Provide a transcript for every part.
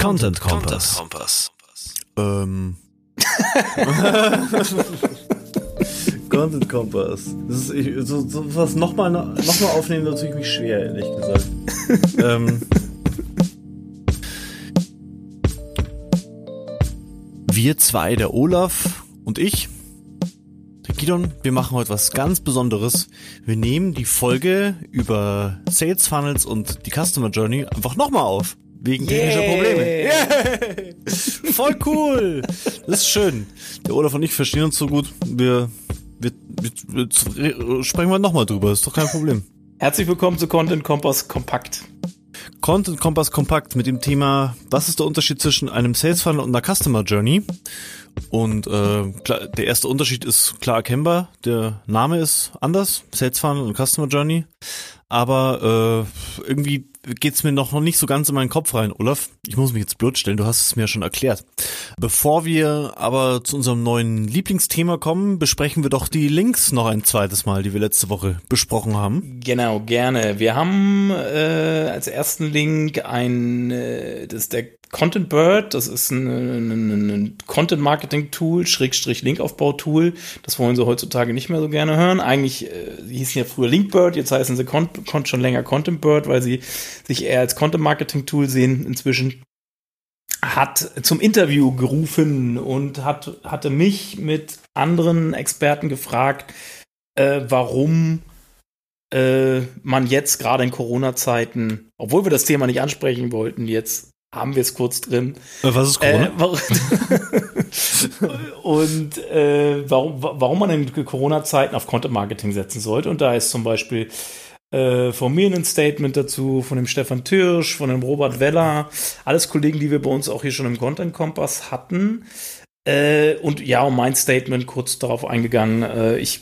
Content Kompass. Ähm. Content Kompass. Das ist, ich, so, so was nochmal noch mal aufnehmen, da tue ich mich schwer, ehrlich gesagt. ähm. Wir zwei, der Olaf und ich, der Gidon, wir machen heute was ganz Besonderes. Wir nehmen die Folge über Sales Funnels und die Customer Journey einfach nochmal auf. Wegen technischer Probleme. Yeah. Voll cool. Das ist schön. Der Olaf und ich verstehen uns so gut. Wir, wir, wir, wir sprechen wir nochmal drüber. Ist doch kein Problem. Herzlich willkommen zu Content Kompass Kompakt. Content Kompass Kompakt mit dem Thema, was ist der Unterschied zwischen einem Sales Funnel und einer Customer Journey? Und äh, klar, der erste Unterschied ist klar erkennbar. Der Name ist anders, Sales Funnel und Customer Journey. Aber äh, irgendwie geht's mir noch, nicht so ganz in meinen Kopf rein, Olaf. Ich muss mich jetzt blöd stellen, du hast es mir schon erklärt. Bevor wir aber zu unserem neuen Lieblingsthema kommen, besprechen wir doch die Links noch ein zweites Mal, die wir letzte Woche besprochen haben. Genau, gerne. Wir haben äh, als ersten Link ein, äh, das ist der Content Bird, das ist ein, ein, ein Content Marketing Tool, Schrägstrich Linkaufbau Tool. Das wollen sie heutzutage nicht mehr so gerne hören. Eigentlich äh, hießen ja früher Linkbird, jetzt heißen sie Con Con schon länger Content Bird, weil sie sich eher als Content Marketing Tool sehen inzwischen. Hat zum Interview gerufen und hat, hatte mich mit anderen Experten gefragt, äh, warum äh, man jetzt gerade in Corona-Zeiten, obwohl wir das Thema nicht ansprechen wollten, jetzt haben wir es kurz drin. Äh, was ist Corona? Äh, und äh, warum, warum man in Corona-Zeiten auf Content Marketing setzen sollte. Und da ist zum Beispiel äh, von mir ein Statement dazu, von dem Stefan Türsch, von dem Robert Weller, alles Kollegen, die wir bei uns auch hier schon im Content Kompass hatten. Äh, und ja, um mein Statement kurz darauf eingegangen. Äh, ich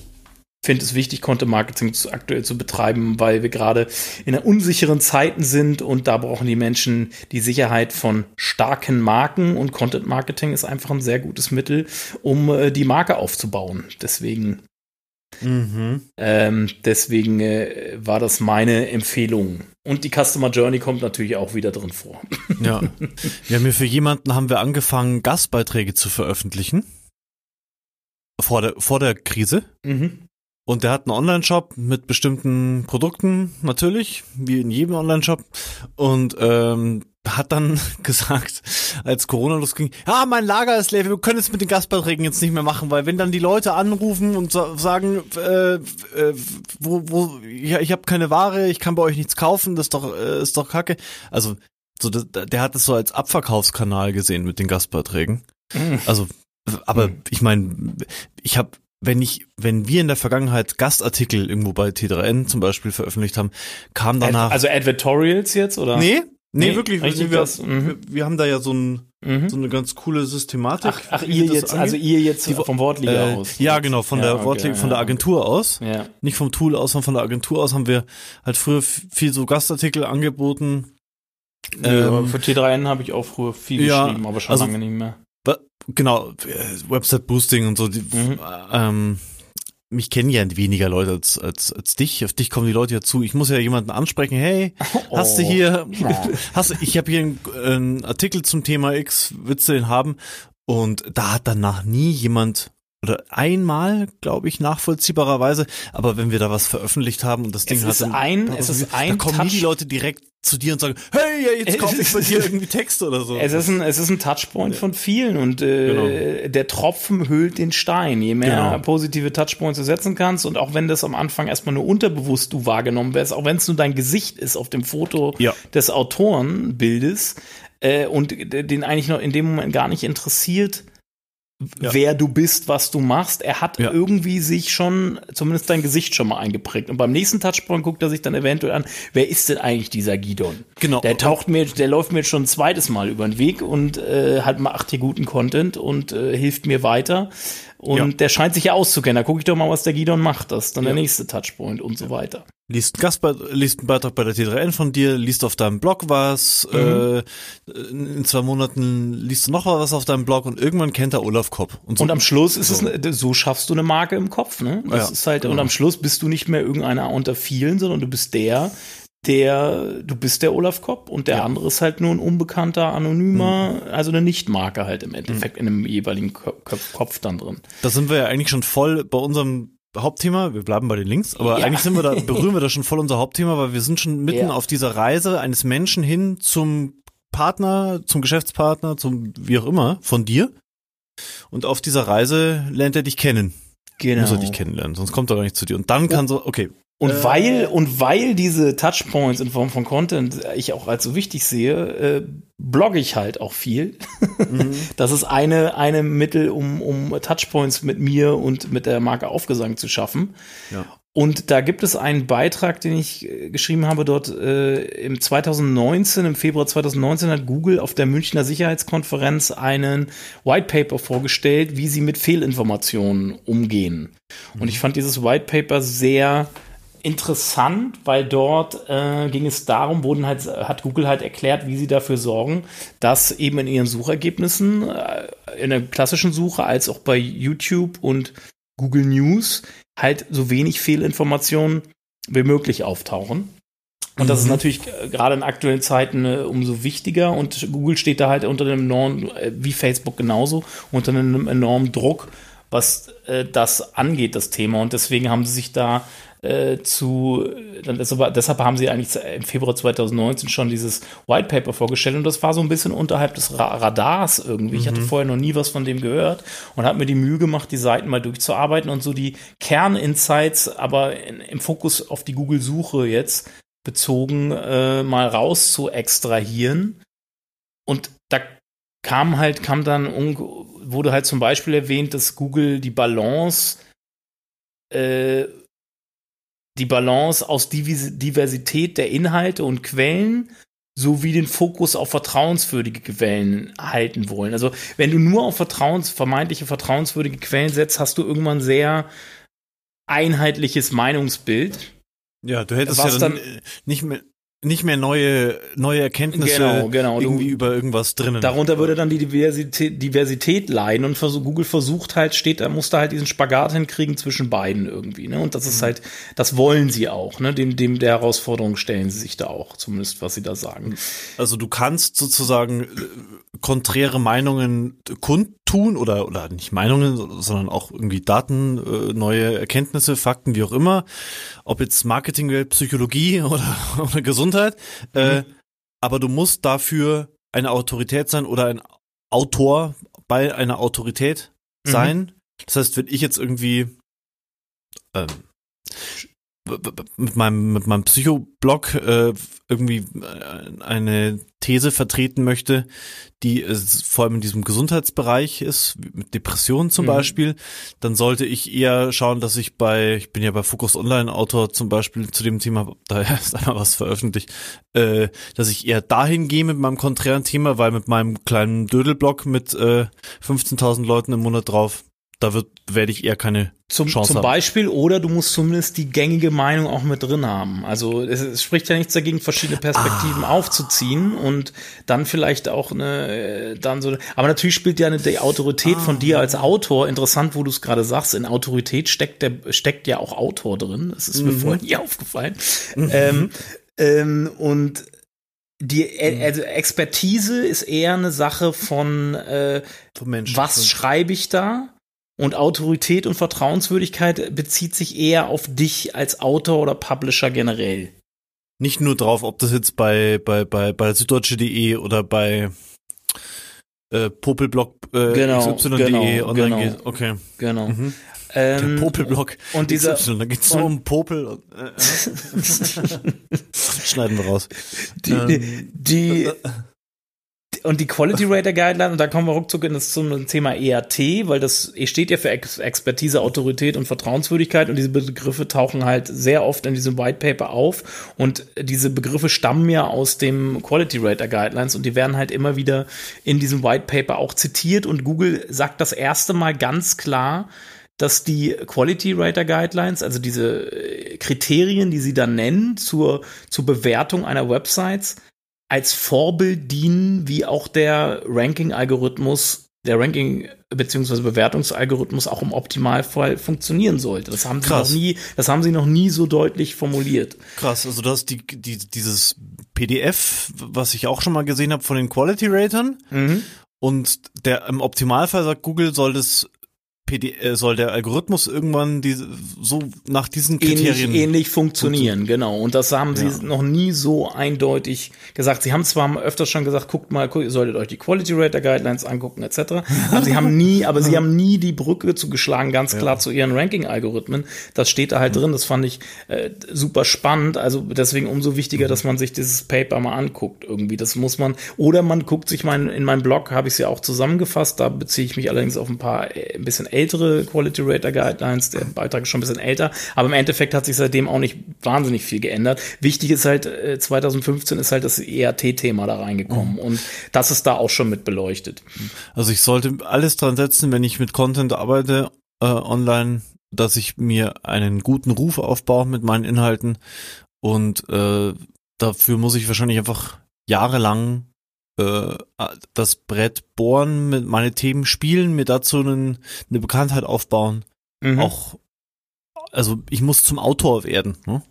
finde es wichtig, Content Marketing zu, aktuell zu betreiben, weil wir gerade in unsicheren Zeiten sind und da brauchen die Menschen die Sicherheit von starken Marken und Content Marketing ist einfach ein sehr gutes Mittel, um äh, die Marke aufzubauen. Deswegen Mhm. Ähm, deswegen äh, war das meine Empfehlung. Und die Customer Journey kommt natürlich auch wieder drin vor. Ja. Wir haben hier für jemanden haben wir angefangen, Gastbeiträge zu veröffentlichen. Vor der, vor der Krise. Mhm. Und der hat einen Online-Shop mit bestimmten Produkten, natürlich, wie in jedem Online-Shop. Und ähm, hat dann gesagt, als Corona losging, ja, mein Lager ist leer, wir können es mit den Gastbeiträgen jetzt nicht mehr machen, weil wenn dann die Leute anrufen und sagen, äh, äh, wo, wo, ja, ich habe keine Ware, ich kann bei euch nichts kaufen, das ist doch, äh, ist doch kacke. Also, so, der, der hat es so als Abverkaufskanal gesehen mit den Gastbeiträgen. Mhm. Also, aber mhm. ich meine, ich habe wenn ich, wenn wir in der Vergangenheit Gastartikel irgendwo bei T3N zum Beispiel veröffentlicht haben, kam danach. Also Advertorials jetzt, oder? Nee, Nee, nee wirklich. Wir, das, mhm. wir, wir, haben da ja so, ein, mhm. so eine ganz coole Systematik. Ach, ach ihr jetzt, angeht. also ihr jetzt vom Wortliga äh, aus. Ja, genau, von ja, der okay, Wortliga, von der Agentur okay. aus. Ja. Nicht vom Tool aus, sondern von der Agentur aus haben wir halt früher viel so Gastartikel angeboten. Ja, ähm, für T3N habe ich auch früher viel ja, geschrieben, aber schon also, lange nicht mehr. Genau, äh, Website Boosting und so. Die, mhm. ähm, mich kennen ja weniger Leute als, als, als dich. Auf dich kommen die Leute ja zu. Ich muss ja jemanden ansprechen. Hey, oh. hast du hier, hast du, ich habe hier einen, einen Artikel zum Thema X, willst du den haben? Und da hat danach nie jemand oder einmal, glaube ich, nachvollziehbarerweise. Aber wenn wir da was veröffentlicht haben und das Ding hat dann, ein, es ist ein, da kommen nie die Leute direkt zu dir und sagen, hey, jetzt kaufe ich bei dir irgendwie Texte oder so. Es ist ein, es ist ein Touchpoint von vielen und äh, genau. der Tropfen hüllt den Stein. Je mehr genau. positive Touchpoints du setzen kannst und auch wenn das am Anfang erstmal nur unterbewusst du wahrgenommen wirst, auch wenn es nur dein Gesicht ist auf dem Foto ja. des Autorenbildes äh, und den eigentlich noch in dem Moment gar nicht interessiert, ja. wer du bist, was du machst. Er hat ja. irgendwie sich schon, zumindest dein Gesicht schon mal eingeprägt. Und beim nächsten Touchpoint guckt er sich dann eventuell an, wer ist denn eigentlich dieser Gidon? Genau. Der taucht mir, der läuft mir jetzt schon ein zweites Mal über den Weg und äh, hat macht hier guten Content und äh, hilft mir weiter. Und ja. der scheint sich ja auszukennen. Da gucke ich doch mal, was der Gidon macht. Das ist dann ja. der nächste Touchpoint und so weiter. Liest, Gastbe liest einen Beitrag bei der T3N von dir, liest auf deinem Blog was, mhm. äh, in zwei Monaten liest du noch was auf deinem Blog und irgendwann kennt er Olaf Kopp. Und, so. und am Schluss ist so. es, so schaffst du eine Marke im Kopf, ne? Das ja, ist halt, genau. und am Schluss bist du nicht mehr irgendeiner unter vielen, sondern du bist der, der, du bist der Olaf Kopp und der ja. andere ist halt nur ein unbekannter, anonymer, mhm. also eine Nichtmarke halt im Endeffekt mhm. in einem jeweiligen Kopf, Kopf dann drin. Da sind wir ja eigentlich schon voll bei unserem Hauptthema, wir bleiben bei den Links, aber ja. eigentlich sind wir da, berühren wir da schon voll unser Hauptthema, weil wir sind schon mitten ja. auf dieser Reise eines Menschen hin zum Partner, zum Geschäftspartner, zum wie auch immer, von dir. Und auf dieser Reise lernt er dich kennen. Genau. Muss er dich kennenlernen, sonst kommt er gar nicht zu dir. Und dann kann so, okay, und äh, weil, und weil diese Touchpoints in Form von Content ich auch als so wichtig sehe, äh, blogge ich halt auch viel. Mhm. Das ist eine, eine Mittel, um, um Touchpoints mit mir und mit der Marke Aufgesang zu schaffen. Ja. Und da gibt es einen Beitrag, den ich äh, geschrieben habe dort äh, im 2019, im Februar 2019 hat Google auf der Münchner Sicherheitskonferenz einen White Paper vorgestellt, wie sie mit Fehlinformationen umgehen. Mhm. Und ich fand dieses White Paper sehr interessant, weil dort äh, ging es darum, wurden halt, hat Google halt erklärt, wie sie dafür sorgen, dass eben in ihren Suchergebnissen, äh, in der klassischen Suche als auch bei YouTube und Google News halt so wenig Fehlinformationen wie möglich auftauchen. Und das ist mhm. natürlich äh, gerade in aktuellen Zeiten äh, umso wichtiger und Google steht da halt unter einem enormen, äh, wie Facebook genauso, unter einem enormen Druck, was äh, das angeht, das Thema. Und deswegen haben sie sich da äh, zu, deshalb, deshalb haben sie eigentlich im Februar 2019 schon dieses White Paper vorgestellt und das war so ein bisschen unterhalb des Radars irgendwie. Mhm. Ich hatte mhm. vorher noch nie was von dem gehört und habe mir die Mühe gemacht, die Seiten mal durchzuarbeiten und so die Kerninsights, aber in, im Fokus auf die Google-Suche jetzt bezogen, äh, mal raus zu extrahieren. Und da kam halt, kam dann, wurde halt zum Beispiel erwähnt, dass Google die Balance äh, die Balance aus Diversität der Inhalte und Quellen sowie den Fokus auf vertrauenswürdige Quellen halten wollen. Also wenn du nur auf Vertrauens, vermeintliche vertrauenswürdige Quellen setzt, hast du irgendwann sehr einheitliches Meinungsbild. Ja, du hättest ja dann, dann nicht mehr nicht mehr neue, neue Erkenntnisse genau, genau. irgendwie du, über irgendwas drinnen. Darunter würde dann die Diversität, Diversität leiden und versuch, Google versucht halt, steht, muss da halt diesen Spagat hinkriegen zwischen beiden irgendwie, ne? Und das ist mhm. halt, das wollen sie auch, ne? Dem, dem der Herausforderung stellen sie sich da auch, zumindest was sie da sagen. Also du kannst sozusagen äh, konträre Meinungen kundtun oder, oder nicht Meinungen, sondern auch irgendwie Daten, äh, neue Erkenntnisse, Fakten, wie auch immer. Ob jetzt Marketing, Psychologie oder, oder Gesundheit. Äh, mhm. Äh, aber du musst dafür eine Autorität sein oder ein Autor bei einer Autorität mhm. sein. Mhm. Das heißt, wenn ich jetzt irgendwie ähm, mit meinem mit meinem Psychoblog äh, irgendwie äh, eine These vertreten möchte, die äh, vor allem in diesem Gesundheitsbereich ist, mit Depressionen zum mhm. Beispiel, dann sollte ich eher schauen, dass ich bei, ich bin ja bei Focus Online Autor zum Beispiel zu dem Thema, da ist einmal was veröffentlicht, äh, dass ich eher dahin gehe mit meinem konträren Thema, weil mit meinem kleinen Dödelblog mit äh, 15.000 Leuten im Monat drauf, da wird, werde ich eher keine zum, Chance zum Beispiel, oder du musst zumindest die gängige Meinung auch mit drin haben. Also es, es spricht ja nichts dagegen, verschiedene Perspektiven ah. aufzuziehen und dann vielleicht auch eine, äh, dann so. Aber natürlich spielt ja eine, die Autorität ah. von dir als Autor, interessant, wo du es gerade sagst, in Autorität steckt der, steckt ja auch Autor drin. Das ist mhm. mir vorhin nie aufgefallen. Mhm. Ähm, ähm, und die mhm. also Expertise ist eher eine Sache von, äh, von Menschen, was schreibe ich da? Und Autorität und Vertrauenswürdigkeit bezieht sich eher auf dich als Autor oder Publisher generell. Nicht nur drauf, ob das jetzt bei, bei, bei, bei süddeutsche.de oder bei äh, popelblog äh, genau, XY.de genau, online genau, geht. Okay. Genau. Mhm. Ähm, Der Popelblog und dieser XY, da geht's nur um Popel. Und, äh, Schneiden wir raus. Die, ähm, die, und die Quality Rater Guideline, und da kommen wir ruckzuck in das zum Thema ERT, weil das e steht ja für Ex Expertise, Autorität und Vertrauenswürdigkeit und diese Begriffe tauchen halt sehr oft in diesem White Paper auf und diese Begriffe stammen ja aus dem Quality Rater Guidelines und die werden halt immer wieder in diesem White Paper auch zitiert und Google sagt das erste Mal ganz klar, dass die Quality Rater Guidelines, also diese äh, Kriterien, die sie dann nennen zur, zur Bewertung einer Websites, als Vorbild dienen, wie auch der Ranking-Algorithmus der Ranking bzw. Bewertungsalgorithmus auch im Optimalfall funktionieren sollte. Das haben sie Krass. noch nie, das haben sie noch nie so deutlich formuliert. Krass, also das die, die dieses PDF, was ich auch schon mal gesehen habe von den Quality Ratern. Mhm. Und der im Optimalfall sagt Google soll das PD, äh, soll der Algorithmus irgendwann diese, so nach diesen Kriterien ähnlich, ähnlich funktionieren, genau. Und das haben sie ja. noch nie so eindeutig gesagt. Sie haben zwar öfters schon gesagt, guckt mal, guckt, ihr solltet euch die Quality Rater Guidelines angucken etc. Aber sie haben nie, aber sie haben nie die Brücke zugeschlagen, ganz ja. klar zu ihren Ranking-Algorithmen. Das steht da halt mhm. drin. Das fand ich äh, super spannend. Also deswegen umso wichtiger, mhm. dass man sich dieses Paper mal anguckt irgendwie. Das muss man. Oder man guckt sich mein in meinem Blog habe ich es ja auch zusammengefasst. Da beziehe ich mich allerdings auf ein paar äh, ein bisschen ältere Quality Rater Guidelines. Der Beitrag ist schon ein bisschen älter, aber im Endeffekt hat sich seitdem auch nicht wahnsinnig viel geändert. Wichtig ist halt, 2015 äh, ist halt das ERT-Thema da reingekommen mhm. und das ist da auch schon mit beleuchtet. Also ich sollte alles dran setzen, wenn ich mit Content arbeite, äh, online, dass ich mir einen guten Ruf aufbaue mit meinen Inhalten und äh, dafür muss ich wahrscheinlich einfach jahrelang äh, das Brett bohren, mit meine Themen spielen, mir dazu einen, eine Bekanntheit aufbauen. Mhm. Auch, also ich muss zum Autor werden. Ne?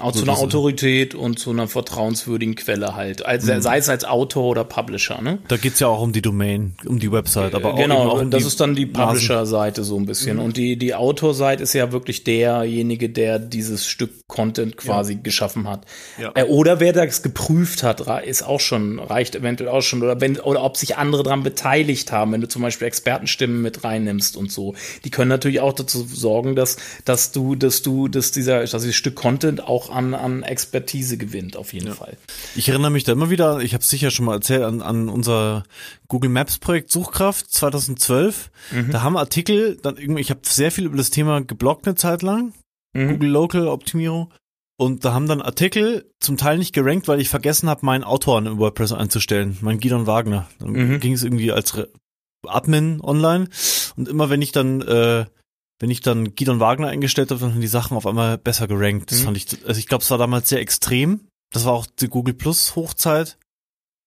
Auch zu einer Autorität und zu einer vertrauenswürdigen Quelle halt. Also, mhm. Sei es als Autor oder Publisher, ne? Da geht's ja auch um die Domain, um die Website, aber auch Genau, um das ist dann die Publisher-Seite so ein bisschen. Mhm. Und die, die Autor-Seite ist ja wirklich derjenige, der dieses Stück Content quasi ja. geschaffen hat. Ja. Äh, oder wer das geprüft hat, ist auch schon, reicht eventuell auch schon. Oder wenn, oder ob sich andere daran beteiligt haben, wenn du zum Beispiel Expertenstimmen mit reinnimmst und so. Die können natürlich auch dazu sorgen, dass, dass du, dass du, dass dieser, dass dieses Stück Content auch an, an Expertise gewinnt, auf jeden ja. Fall. Ich erinnere mich da immer wieder, ich habe es sicher schon mal erzählt, an, an unser Google Maps Projekt Suchkraft 2012. Mhm. Da haben Artikel, dann irgendwie, ich habe sehr viel über das Thema geblockt eine Zeit lang, mhm. Google Local Optimierung. Und da haben dann Artikel zum Teil nicht gerankt, weil ich vergessen habe, meinen Autor in WordPress einzustellen, mein Gidon Wagner. Dann mhm. ging es irgendwie als Re Admin online. Und immer wenn ich dann äh, wenn ich dann Gidon Wagner eingestellt habe, dann sind die Sachen auf einmal besser gerankt. Das mhm. fand ich, also ich glaube, es war damals sehr extrem. Das war auch die Google Plus Hochzeit,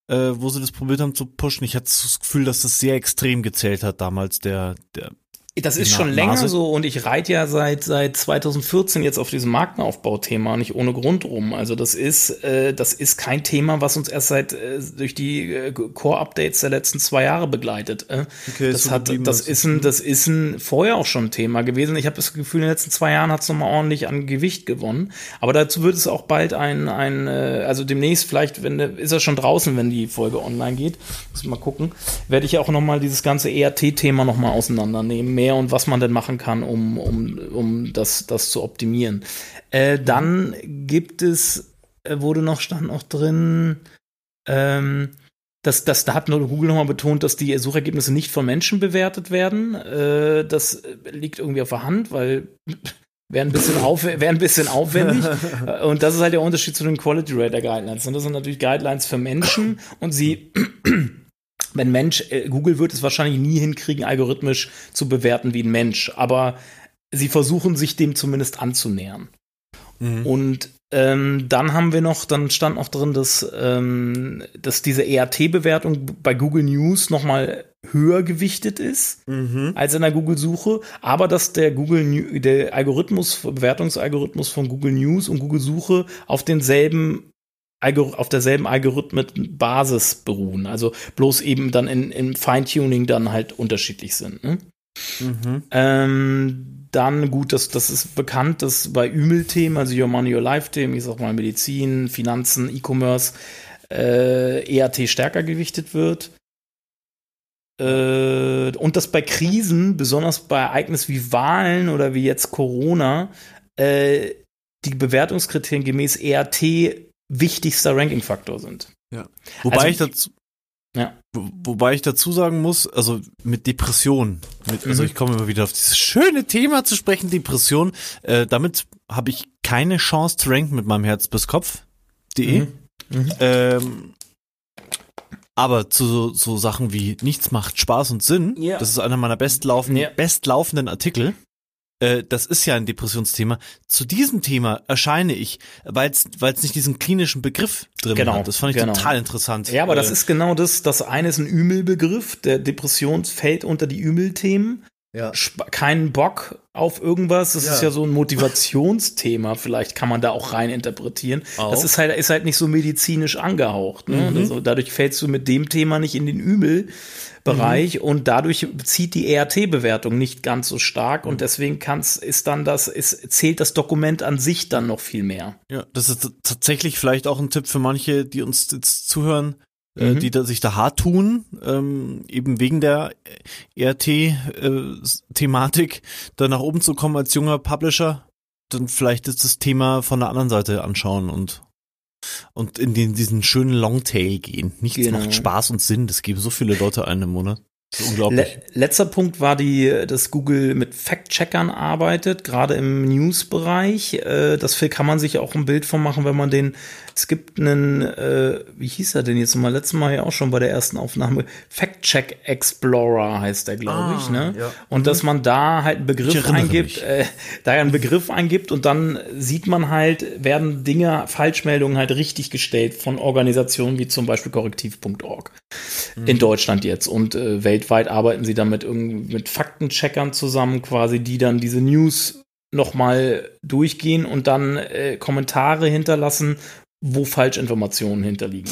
äh, wo sie das probiert haben zu pushen. Ich hatte das Gefühl, dass das sehr extrem gezählt hat damals, der, der das ist schon länger Nase. so und ich reite ja seit seit 2014 jetzt auf diesem Markenaufbau-Thema nicht ohne Grund rum. Also das ist äh, das ist kein Thema, was uns erst seit äh, durch die äh, Core-Updates der letzten zwei Jahre begleitet. Äh. Okay, das hat das ist ein das ist ein vorher auch schon ein Thema gewesen. Ich habe das Gefühl, in den letzten zwei Jahren hat es nochmal ordentlich an Gewicht gewonnen. Aber dazu wird es auch bald ein ein äh, also demnächst vielleicht wenn ist er schon draußen, wenn die Folge online geht. Muss mal gucken. Werde ich auch nochmal dieses ganze ERT-Thema nochmal auseinandernehmen mehr und was man denn machen kann, um, um, um das, das zu optimieren. Äh, dann gibt es, äh, wurde noch, stand noch drin, ähm, das, das, da hat Google nochmal betont, dass die Suchergebnisse nicht von Menschen bewertet werden. Äh, das liegt irgendwie auf der Hand, weil wäre ein bisschen, auf, wär ein bisschen aufwendig. und das ist halt der Unterschied zu den Quality Rater Guidelines. Und das sind natürlich Guidelines für Menschen und sie wenn Mensch, äh, Google wird es wahrscheinlich nie hinkriegen, algorithmisch zu bewerten wie ein Mensch, aber sie versuchen sich dem zumindest anzunähern. Mhm. Und ähm, dann haben wir noch, dann stand noch drin, dass, ähm, dass diese ERT-Bewertung bei Google News nochmal höher gewichtet ist mhm. als in der Google-Suche, aber dass der Google der Algorithmus, Bewertungsalgorithmus von Google News und Google Suche auf denselben auf derselben Algorithmenbasis beruhen. Also bloß eben dann in, im Feintuning dann halt unterschiedlich sind. Ne? Mhm. Ähm, dann gut, das, das ist bekannt, dass bei Ümel-Themen, also Your Money, Your Life-Themen, ich sag mal Medizin, Finanzen, E-Commerce, äh, ERT stärker gewichtet wird. Äh, und dass bei Krisen, besonders bei Ereignissen wie Wahlen oder wie jetzt Corona, äh, die Bewertungskriterien gemäß ERT wichtigster Ranking-Faktor sind. Ja. Wobei also, ich dazu, ja. Wo, wobei ich dazu sagen muss, also mit Depression, mit, also mhm. ich komme immer wieder auf dieses schöne Thema zu sprechen, Depression, äh, damit habe ich keine Chance zu ranken mit meinem Herz bis Kopf.de. Mhm. Mhm. Ähm, aber zu so, so Sachen wie nichts macht Spaß und Sinn, ja. das ist einer meiner bestlaufenden, ja. bestlaufenden Artikel, äh, das ist ja ein Depressionsthema. Zu diesem Thema erscheine ich, weil es nicht diesen klinischen Begriff drin genau, hat. Das fand ich genau. total interessant. Ja, aber äh, das ist genau das. Das eine ist ein Ümel-Begriff. Der Depression fällt unter die Ümel-Themen. Ja. Keinen Bock auf irgendwas. Das Ja. ist ja so ein Motivationsthema. Vielleicht kann man da auch rein interpretieren. Auch. Das ist halt, ist halt nicht so medizinisch angehaucht. Ne? Mhm. Also dadurch fällst du mit dem Thema nicht in den Ümel-Bereich und dadurch zieht die ERT-Bewertung nicht ganz so stark und deswegen kann's, ist dann das, ist, zählt das Dokument an sich dann noch viel mehr. Ja, das ist tatsächlich vielleicht auch ein Tipp für manche, die uns jetzt zuhören, Mhm. die da, sich da hart tun, ähm, eben wegen der RT-Thematik, da nach oben zu kommen als junger Publisher, dann vielleicht ist das Thema von der anderen Seite anschauen und und in den, diesen schönen Longtail gehen. Nichts Genau. macht Spaß und Sinn. Das geben so viele Leute ein im Monat. Unglaublich. Le letzter Punkt war die, dass Google mit Fact-Checkern arbeitet, gerade im News-Bereich. Äh, das viel kann man sich auch ein Bild von machen, wenn man den, es gibt einen, äh, wie hieß er denn jetzt mal, letztes Mal ja auch schon bei der ersten Aufnahme, Fact-Check Explorer heißt der, glaube Ah, ich, ne? ja. Und dass man da halt einen Begriff eingibt, äh, da einen Begriff eingibt und dann sieht man halt, werden Dinge, Falschmeldungen halt richtig gestellt von Organisationen wie zum Beispiel korrektiv.org in Deutschland jetzt. Und äh, weltweit arbeiten sie dann mit, irgend- mit Faktencheckern zusammen quasi, die dann diese News nochmal durchgehen und dann äh, Kommentare hinterlassen, wo Falschinformationen hinterliegen.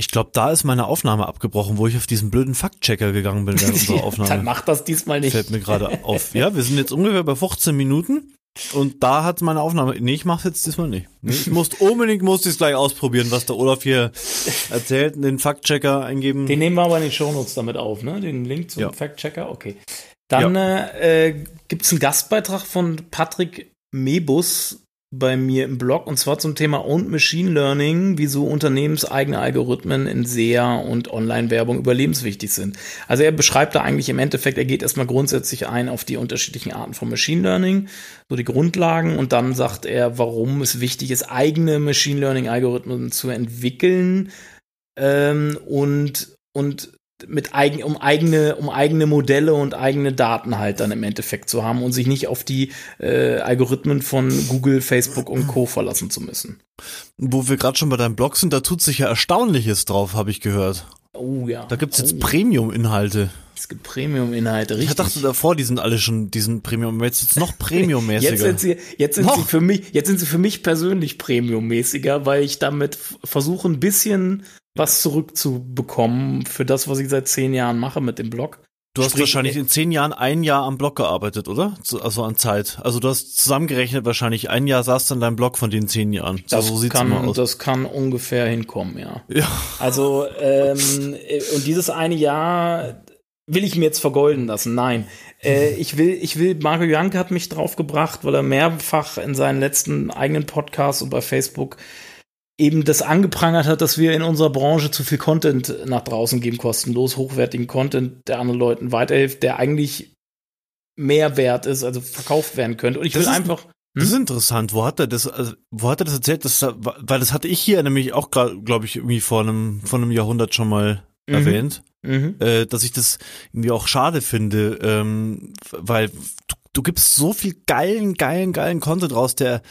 Ich glaube, da ist meine Aufnahme abgebrochen, wo ich auf diesen blöden Faktchecker gegangen bin während unserer dann Aufnahme. macht das diesmal nicht. Fällt mir gerade auf. Ja, wir sind jetzt ungefähr bei 15 Minuten. Und da hat meine Aufnahme. Nee, ich mach's jetzt diesmal nicht. Ich muss unbedingt muss ich gleich ausprobieren, was der Olaf hier erzählt, den Faktchecker eingeben. Den nehmen wir aber in die Shownotes damit auf, ne? Den Link zum Ja. Fact-Checker, okay. Dann äh, äh, gibt es einen Gastbeitrag von Patrick Mebus bei mir im Blog und zwar zum Thema Owned Machine Learning, wieso unternehmenseigene Algorithmen in SEA und Online-Werbung überlebenswichtig sind. Also er beschreibt da eigentlich im Endeffekt, er geht erstmal grundsätzlich ein auf die unterschiedlichen Arten von Machine Learning, so die Grundlagen und dann sagt er, warum es wichtig ist, eigene Machine Learning-Algorithmen zu entwickeln ähm, und, und mit eigen, um eigene, um eigene Modelle und eigene Daten halt dann im Endeffekt zu haben und sich nicht auf die äh, Algorithmen von Google, Facebook und Co. verlassen zu müssen. Wo wir gerade schon bei deinem Blog sind, da tut sich ja Erstaunliches drauf, habe ich gehört. Oh ja. Da gibt's jetzt oh, Premium-Inhalte. Es gibt Premium-Inhalte, Ich richtig. dachte davor, die sind alle schon diesen Premium, aber jetzt wird's noch Premium-mäßiger. Jetzt sind sie, jetzt sind Noch? sie für mich, jetzt sind sie für mich persönlich Premium-mäßiger, weil ich damit versuche, ein bisschen was zurückzubekommen für das, was ich seit zehn Jahren mache mit dem Blog. Du hast Sprich, wahrscheinlich in zehn Jahren ein Jahr am Blog gearbeitet, oder? So- Also an Zeit. Also du hast zusammengerechnet wahrscheinlich ein Jahr saßt du an deinem Blog von den zehn Jahren. So, Das, so sieht's kann, aus. das kann ungefähr hinkommen, ja. ja. Also, ähm, äh, und dieses eine Jahr will ich mir jetzt vergolden lassen. Nein. Äh, ich will, ich will, Mario Janke hat mich draufgebracht, weil er mehrfach in seinen letzten eigenen Podcasts und bei Facebook eben das angeprangert hat, dass wir in unserer Branche zu viel Content nach draußen geben, kostenlos, hochwertigen Content, der anderen Leuten weiterhilft, der eigentlich mehr wert ist, also verkauft werden könnte. Und ich Das will ist- einfach, Das ist interessant. Wo hat er das, also, wo hat er das erzählt? Das, weil das hatte ich hier nämlich auch gerade, glaube ich, irgendwie vor einem, vor einem Jahrhundert schon mal Mhm. erwähnt, mhm. äh, dass ich das irgendwie auch schade finde, ähm, weil du, du gibst so viel geilen, geilen, geilen Content raus, der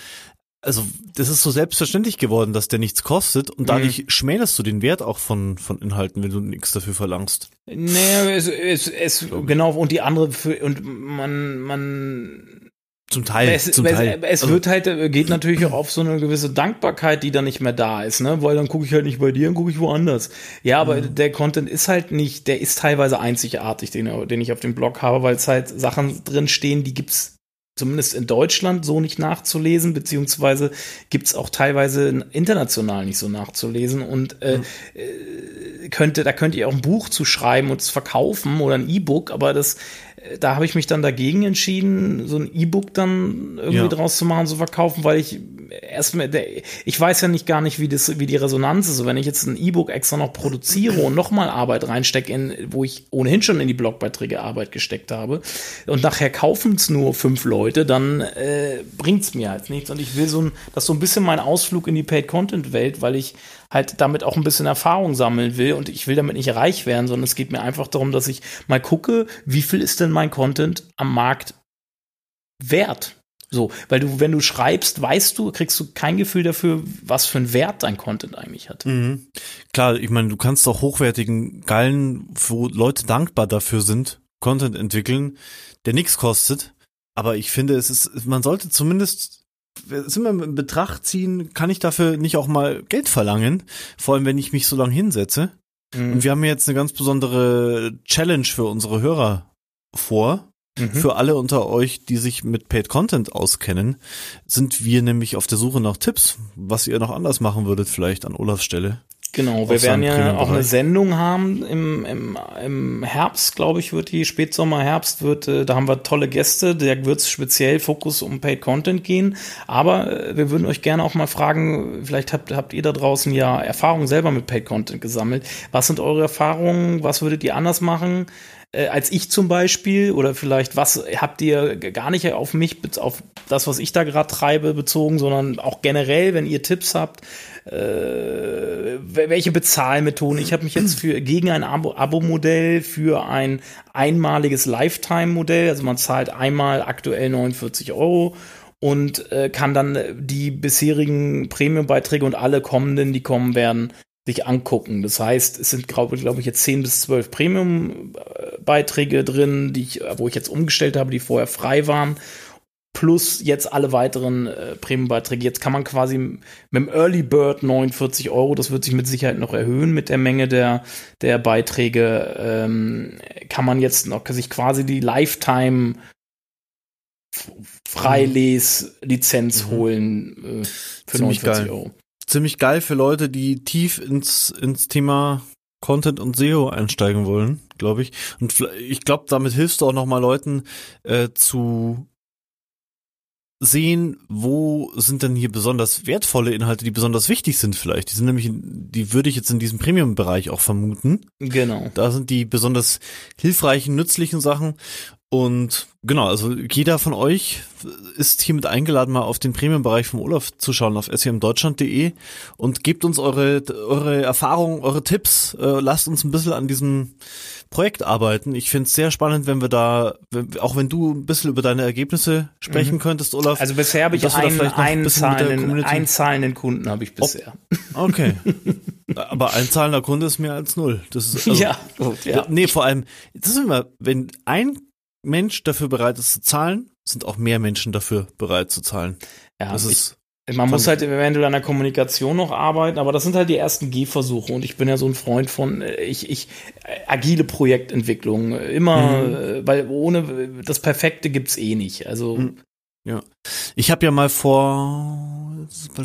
also das ist so selbstverständlich geworden, dass der nichts kostet und dadurch schmälerst du den Wert auch von, von Inhalten, wenn du nichts dafür verlangst. Nee, es, es, es, genau, und die andere, für, und man, man, Zum Teil, es, zum es, Teil. es Also, wird halt, äh, geht natürlich auch auf so eine gewisse Dankbarkeit, die dann nicht mehr da ist, ne, weil dann gucke ich halt nicht bei dir, dann gucke ich woanders. Ja, aber Mhm. der Content ist halt nicht, der ist teilweise einzigartig, den, den ich auf dem Blog habe, weil es halt Sachen drin stehen, die gibt's zumindest in Deutschland so nicht nachzulesen, beziehungsweise gibt's auch teilweise international nicht so nachzulesen und äh, äh, könnte, da könnt ihr auch ein Buch zu schreiben und es verkaufen oder ein E-Book, aber das, da habe ich mich dann dagegen entschieden, so ein E-Book dann irgendwie Ja. draus zu machen, zu verkaufen, weil ich erstmal, ich weiß ja nicht gar nicht, wie das, wie die Resonanz ist. Wenn ich jetzt ein E-Book extra noch produziere und nochmal Arbeit reinstecke, in, wo ich ohnehin schon in die Blogbeiträge Arbeit gesteckt habe, und nachher kaufen es nur fünf Leute, dann äh, bringt es mir halt nichts. Und ich will so ein, das ist so ein bisschen mein Ausflug in die Paid-Content-Welt, weil ich halt damit auch ein bisschen Erfahrung sammeln will und ich will damit nicht reich werden, sondern es geht mir einfach darum, dass ich mal gucke, wie viel ist denn mein Content am Markt Wert. So, weil du, wenn du schreibst, weißt du, kriegst du kein Gefühl dafür, was für einen Wert dein Content eigentlich hat. Mhm. Klar, ich meine, du kannst auch hochwertigen, geilen, wo Leute dankbar dafür sind, Content entwickeln, der nichts kostet. Aber ich finde, es ist, man sollte zumindest es immer in Betracht ziehen, kann ich dafür nicht auch mal Geld verlangen? Vor allem, wenn ich mich so lange hinsetze. Mhm. Und wir haben jetzt eine ganz besondere Challenge für unsere Hörer vor. Mhm. Für alle unter euch, die sich mit Paid Content auskennen, sind wir nämlich auf der Suche nach Tipps, was ihr noch anders machen würdet, vielleicht an Olafs Stelle. Genau, wir werden ja auch eine Sendung haben im, im, im Herbst, glaube ich, wird die Spätsommer, Herbst wird, äh, da haben wir tolle Gäste, da wird es speziell Fokus um Paid Content gehen. Aber äh, wir würden euch gerne auch mal fragen, vielleicht habt, habt ihr da draußen ja Erfahrungen selber mit Paid Content gesammelt. Was sind eure Erfahrungen? Was würdet ihr anders machen? Äh, als ich zum Beispiel? Oder vielleicht, was habt ihr gar nicht auf mich, auf das, was ich da gerade treibe, bezogen, sondern auch generell, wenn ihr Tipps habt, äh, welche Bezahlmethoden? Ich habe mich jetzt für gegen ein Abo-Modell für ein einmaliges Lifetime-Modell, also man zahlt einmal aktuell 49 Euro und äh, kann dann die bisherigen Premium-Beiträge und alle kommenden, die kommen werden, sich angucken. Das heißt, es sind, glaube glaub ich, jetzt 10 bis 12 Premium-Beiträge drin, die ich, wo ich jetzt umgestellt habe, die vorher frei waren. Plus jetzt alle weiteren äh, Premium-Beiträge. Jetzt kann man quasi mit dem Early Bird 49 Euro, das wird sich mit Sicherheit noch erhöhen mit der Menge der, der Beiträge, ähm, kann man jetzt noch sich quasi die Lifetime Freiles-Lizenz mhm. holen äh, für Ziemlich 49 geil. Euro ziemlich geil für Leute, die tief ins, ins Thema Content und SEO einsteigen wollen, glaube ich. Und ich glaube, damit hilfst du auch nochmal Leuten äh, zu sehen, wo sind denn hier besonders wertvolle Inhalte, die besonders wichtig sind vielleicht. Die sind nämlich, die würde ich jetzt in diesem Premium-Bereich auch vermuten. Genau. Da sind die besonders hilfreichen, nützlichen Sachen. Und genau, also jeder von euch ist hiermit eingeladen, mal auf den Premium-Bereich vom Olaf zu schauen auf semdeutschland.de und gebt uns eure, eure Erfahrungen, eure Tipps. Äh, lasst uns ein bisschen an diesem Projekt arbeiten. Ich finde es sehr spannend, wenn wir da, wenn, auch wenn du ein bisschen über deine Ergebnisse sprechen mhm. könntest, Olaf. Also bisher habe ich einen, einen, zahlenden, einen zahlenden Kunden habe ich bisher. Ob, okay. Aber ein zahlender Kunde ist mehr als null. Das ist also, ja, gut, ja. Nee, vor allem, das ist immer, wenn ein Mensch dafür bereit ist zu zahlen, sind auch mehr Menschen dafür bereit zu zahlen. Ja, das ist man muss halt eventuell an der Kommunikation noch arbeiten, aber das sind halt die ersten Gehversuche und ich bin ja so ein Freund von äh, ich, ich äh, agile Projektentwicklung immer, mhm. Äh, weil ohne das Perfekte gibt's eh nicht. Also mhm. Ja. Ich habe ja mal vor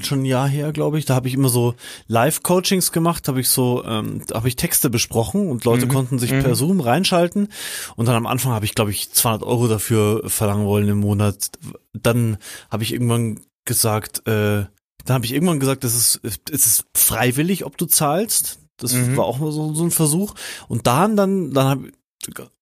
schon ein Jahr her, glaube ich, da habe ich immer so Live-Coachings gemacht, habe ich so, ähm, habe ich Texte besprochen und Leute mhm. konnten sich mhm. per Zoom reinschalten und dann am Anfang habe ich, glaube ich, 200 Euro dafür verlangen wollen im Monat. Dann habe ich irgendwann gesagt, äh, dann habe ich irgendwann gesagt, es ist, es ist freiwillig, ob du zahlst. Das mhm. war auch so, so ein Versuch. Und dann, dann, dann habe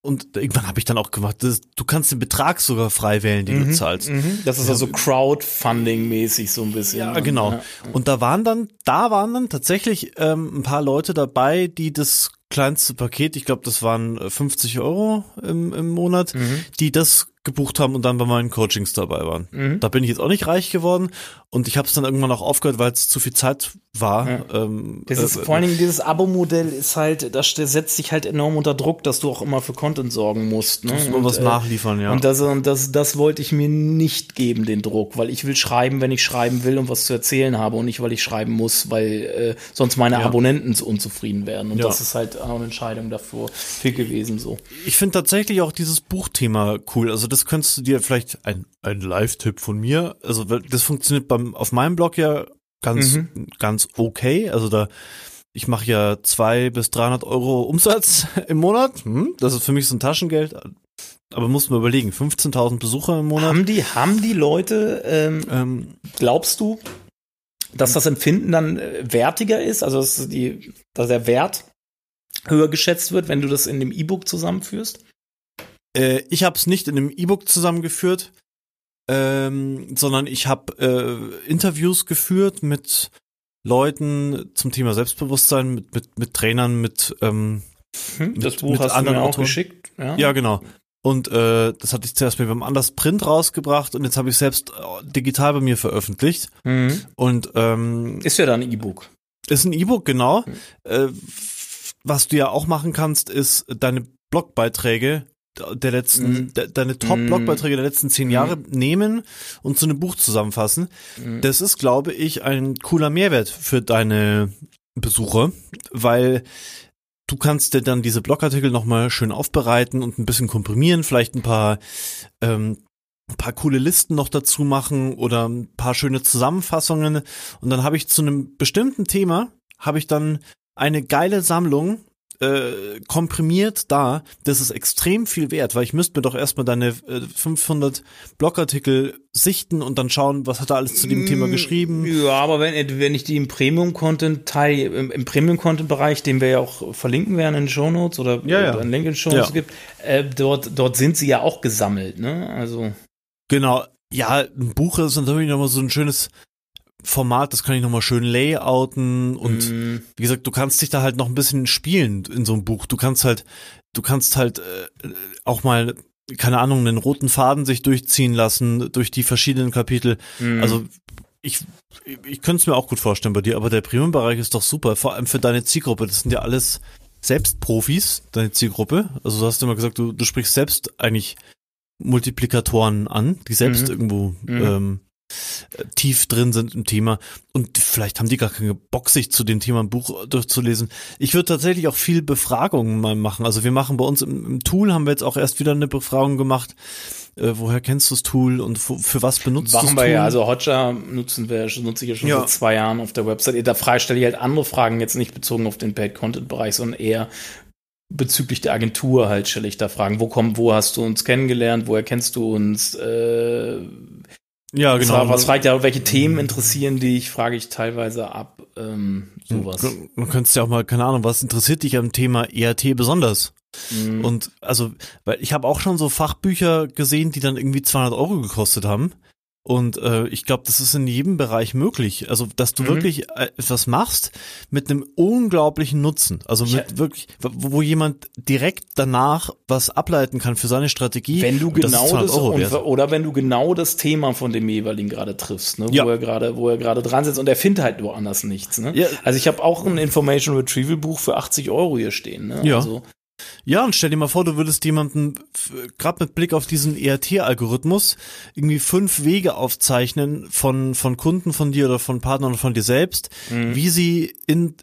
und irgendwann habe ich dann auch gemacht, das, du kannst den Betrag sogar frei wählen, den mhm, du zahlst. Mhm. Das ist also Crowdfunding-mäßig so ein bisschen. Ja, genau. Ja. Und da waren dann, da waren dann tatsächlich ähm, ein paar Leute dabei, die das kleinste Paket, ich glaube, das waren 50 Euro im, im Monat, mhm. die das gebucht haben und dann bei meinen Coachings dabei waren. Mhm. Da bin ich jetzt auch nicht reich geworden und ich habe es dann irgendwann auch aufgehört, weil es zu viel Zeit war. Ja. Ähm, das äh, vor allen Dingen dieses Abo-Modell ist halt, das setzt sich halt enorm unter Druck, dass du auch immer für Content sorgen musst. Ne? Du musst und, was äh, nachliefern, ja. Und, das, und das, das wollte ich mir nicht geben, den Druck, weil ich will schreiben, wenn ich schreiben will und was zu erzählen habe und nicht, weil ich schreiben muss, weil äh, sonst meine ja. Abonnenten unzufrieden werden. Und ja. das ist halt auch eine Entscheidung dafür gewesen so. Ich finde tatsächlich auch dieses Buchthema cool. Also das könntest du dir vielleicht ein, ein Live-Tipp von mir. Also das funktioniert beim auf meinem Blog ja ganz mhm. ganz okay. Also da ich mache ja zwei bis 300 Euro Umsatz im Monat. Hm, das ist für mich so ein Taschengeld. Aber muss man überlegen, 15.000 Besucher im Monat. Haben die, haben die Leute, ähm, ähm, glaubst du, dass das Empfinden dann äh, wertiger ist? Also dass, die, dass der Wert höher geschätzt wird, wenn du das in dem E-Book zusammenführst? Äh, ich habe es nicht in einem E-Book zusammengeführt, ähm, sondern ich habe äh, Interviews geführt mit Leuten zum Thema Selbstbewusstsein, mit, mit, mit Trainern, mit ähm, hm, das Buch mit hast du mir auch Autoren. geschickt. Ja, ja genau. Und äh, das hatte ich zuerst mit einem anders Print rausgebracht und jetzt habe ich selbst äh, digital bei mir veröffentlicht. Mhm. Und ähm, ist ja dann ein E-Book. Ist ein E-Book, genau. Mhm. Äh, was du ja auch machen kannst, ist deine Blogbeiträge der letzten, mhm. de, deine Top-Blogbeiträge der letzten zehn Jahre mhm. nehmen und zu einem Buch zusammenfassen. Mhm. Das ist, glaube ich, ein cooler Mehrwert für deine Besucher, weil du kannst dir dann diese Blogartikel nochmal schön aufbereiten und ein bisschen komprimieren, vielleicht ein paar ähm, ein paar coole Listen noch dazu machen oder ein paar schöne Zusammenfassungen und dann habe ich zu einem bestimmten Thema habe ich dann eine geile Sammlung äh, komprimiert da, das ist extrem viel wert, weil ich müsste mir doch erstmal deine äh, 500 Blogartikel sichten und dann schauen, was hat er alles zu dem Thema mm, geschrieben. Ja, aber wenn, wenn ich die im Premium-Content-Teil, im, im Premium-Content-Bereich, den wir ja auch verlinken werden in den Show Notes oder, ja, ja. einen Link in Show Notes ja. gibt, äh, dort, dort sind sie ja auch gesammelt, ne? Also. Genau. Ja, ein Buch ist natürlich nochmal so ein schönes Format, das kann ich nochmal schön layouten und mm. wie gesagt, du kannst dich da halt noch ein bisschen spielen in so einem Buch. Du kannst halt, du kannst halt äh, auch mal, keine Ahnung, einen roten Faden sich durchziehen lassen durch die verschiedenen Kapitel. Mm. Also ich, ich könnte es mir auch gut vorstellen bei dir, aber der Premium-Bereich ist doch super, vor allem für deine Zielgruppe. Das sind ja alles selbst Profis, deine Zielgruppe. Also du hast immer gesagt, du, du sprichst selbst eigentlich Multiplikatoren an, die selbst mhm. irgendwo mhm. Ähm, tief drin sind im Thema und vielleicht haben die gar keine Bock, sich zu dem Thema ein Buch durchzulesen. Ich würde tatsächlich auch viel Befragungen mal machen. Also wir machen bei uns im, im Tool, haben wir jetzt auch erst wieder eine Befragung gemacht. Äh, woher kennst du das Tool und für, was benutzt du es? Machen wir ja, also Hotjar nutzen wir, nutze ich ja schon ja. seit zwei Jahren auf der Website. Da stelle ich halt andere Fragen, jetzt nicht bezogen auf den Paid-Content-Bereich, sondern eher bezüglich der Agentur halt stelle ich da Fragen. Wo kommt, wo hast du uns kennengelernt? Woher kennst du uns? Äh, ja, genau. War, was fragt ja, welche Themen interessieren dich, frage ich teilweise ab, ähm, sowas. Man könnte ja auch mal, keine Ahnung, was interessiert dich am Thema ERT besonders? Mhm. Und also, weil ich habe auch schon so Fachbücher gesehen, die dann irgendwie 200 Euro gekostet haben. Und äh, ich glaube, das ist in jedem Bereich möglich. Also, dass du mhm. wirklich äh, etwas machst mit einem unglaublichen Nutzen. Also mit ja. wirklich, wo, wo, jemand direkt danach was ableiten kann für seine Strategie. Wenn du genau das, und, oder wenn du genau das Thema von dem jeweiligen gerade triffst, ne? Ja. wo er gerade, wo er gerade dran sitzt und er findet halt woanders nichts. Ne? Ja. Also ich habe auch ein Information Retrieval Buch für 80 Euro hier stehen. Ne? Ja. Also, ja, und stell dir mal vor, du würdest jemanden, gerade mit Blick auf diesen ERT-Algorithmus, irgendwie fünf Wege aufzeichnen von, von Kunden von dir oder von Partnern oder von dir selbst, mhm. wie sie in,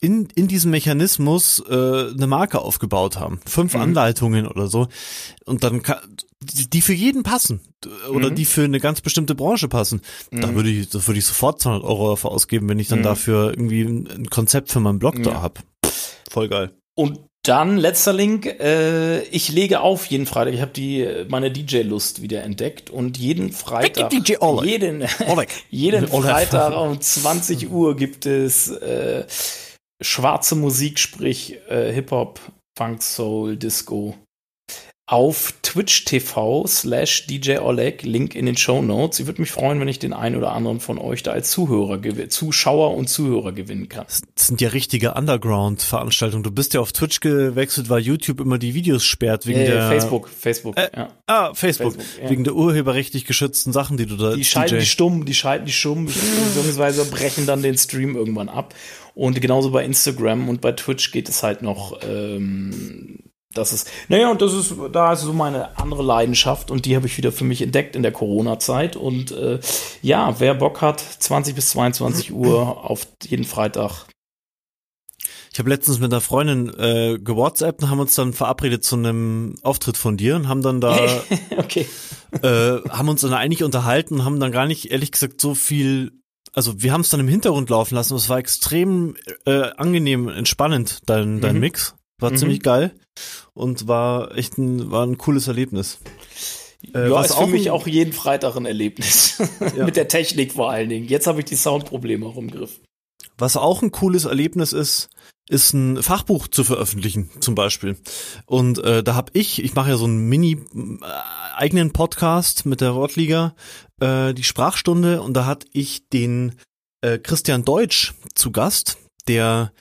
in, in diesem Mechanismus äh, eine Marke aufgebaut haben. Fünf mhm. Anleitungen oder so. Und dann kann, die für jeden passen oder mhm. die für eine ganz bestimmte Branche passen. Da mhm. würde ich, das würde ich sofort 200 Euro dafür ausgeben, wenn ich dann mhm. dafür irgendwie ein Konzept für meinen Blog da hab. Voll geil. Und dann letzter Link. Äh, ich lege auf jeden Freitag. Ich habe die meine DJ-Lust wieder entdeckt und jeden Freitag, DJ Oleg. jeden, Oleg. jeden Freitag um 20 Uhr gibt es äh, schwarze Musik, sprich äh, Hip Hop, Funk, Soul, Disco auf Twitch TV slash DJ Oleg, Link in den Show Notes. Ich würde mich freuen, wenn ich den einen oder anderen von euch da als Zuhörer, Zuschauer und Zuhörer gewinnen kann. Das sind ja richtige Underground-Veranstaltungen. Du bist ja auf Twitch gewechselt, weil YouTube immer die Videos sperrt wegen äh, der Facebook, Facebook, äh, ja. Ah, Facebook, Facebook ja. wegen der urheberrechtlich geschützten Sachen, die du da. Die schalten DJ. die stumm, die schalten die stumm, beziehungsweise brechen dann den Stream irgendwann ab. Und genauso bei Instagram und bei Twitch geht es halt noch. Ähm, das ist, naja, und das ist, da ist so meine andere Leidenschaft und die habe ich wieder für mich entdeckt in der Corona-Zeit. Und äh, ja, wer Bock hat, 20 bis 22 Uhr auf jeden Freitag. Ich habe letztens mit einer Freundin äh, gewhatsappt und haben uns dann verabredet zu einem Auftritt von dir und haben dann da okay. äh, haben uns dann eigentlich unterhalten und haben dann gar nicht, ehrlich gesagt, so viel also wir haben es dann im Hintergrund laufen lassen. Es war extrem äh, angenehm, entspannend, dein, dein mhm. Mix. War mhm. ziemlich geil und war echt ein, war ein cooles Erlebnis. Äh, ja, ist für mich auch jeden Freitag ein Erlebnis. Ja. Mit der Technik vor allen Dingen. Jetzt habe ich die Soundprobleme auch im Griff. Was auch ein cooles Erlebnis ist, ist ein Fachbuch zu veröffentlichen, zum Beispiel. Und äh, da habe ich, ich mache ja so einen mini äh, eigenen Podcast mit der Wortliga, äh, die Sprachstunde, und da hatte ich den äh, Christian Deutsch zu Gast, der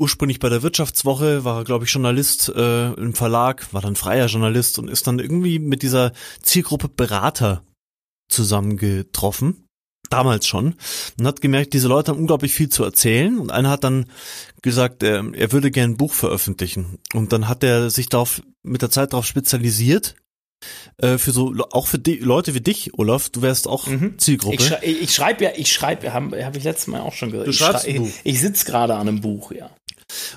ursprünglich bei der Wirtschaftswoche, war, glaube ich, Journalist äh, im Verlag, war dann freier Journalist und ist dann irgendwie mit dieser Zielgruppe Berater zusammengetroffen. Damals schon. Und hat gemerkt, diese Leute haben unglaublich viel zu erzählen. Und einer hat dann gesagt, er, er würde gerne ein Buch veröffentlichen. Und dann hat er sich darauf mit der Zeit darauf spezialisiert, äh, für so auch für die Leute wie dich, Olaf, du wärst auch mhm. Zielgruppe. Ich, schrei ich schreibe ja, ich schreibe, habe hab ich letztes Mal auch schon gesagt. Du schreibst ich, ich, ich sitze gerade an einem Buch, ja.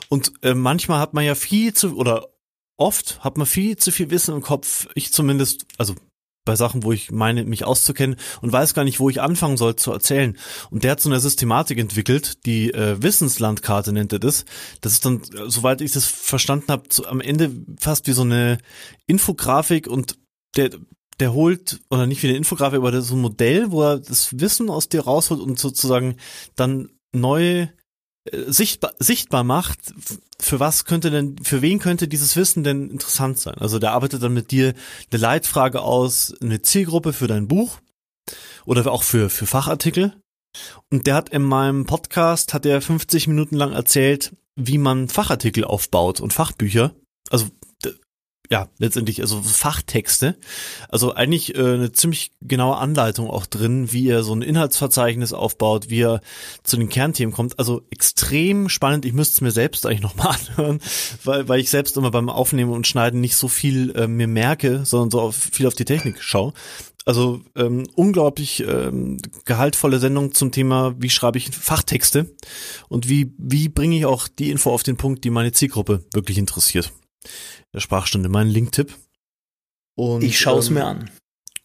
Und äh, manchmal hat man ja viel zu oder oft hat man viel zu viel Wissen im Kopf. Ich zumindest, also bei Sachen, wo ich meine, mich auszukennen und weiß gar nicht, wo ich anfangen soll zu erzählen. Und der hat so eine Systematik entwickelt, die äh, Wissenslandkarte nennt er das. Das ist dann, soweit ich das verstanden habe, am Ende fast wie so eine Infografik und der, der holt, oder nicht wie eine Infografik, aber so ein Modell, wo er das Wissen aus dir rausholt und sozusagen dann neue äh, sichtbar, sichtbar macht, für was könnte denn, für wen könnte dieses Wissen denn interessant sein? Also der arbeitet dann mit dir eine Leitfrage aus, eine Zielgruppe für dein Buch oder auch für, für Fachartikel. Und der hat in meinem Podcast, hat er 50 Minuten lang erzählt, wie man Fachartikel aufbaut und Fachbücher. Also ja, letztendlich, also Fachtexte. Also eigentlich äh, eine ziemlich genaue Anleitung auch drin, wie er so ein Inhaltsverzeichnis aufbaut, wie er zu den Kernthemen kommt. Also extrem spannend. Ich müsste es mir selbst eigentlich nochmal anhören, weil, weil ich selbst immer beim Aufnehmen und Schneiden nicht so viel äh, mir merke, sondern so auf, viel auf die Technik schaue. Also ähm, unglaublich ähm, gehaltvolle Sendung zum Thema, wie schreibe ich Fachtexte und wie, wie bringe ich auch die Info auf den Punkt, die meine Zielgruppe wirklich interessiert der Sprachstunde mein Link-Tipp. Und, ich schaue es ähm, mir an.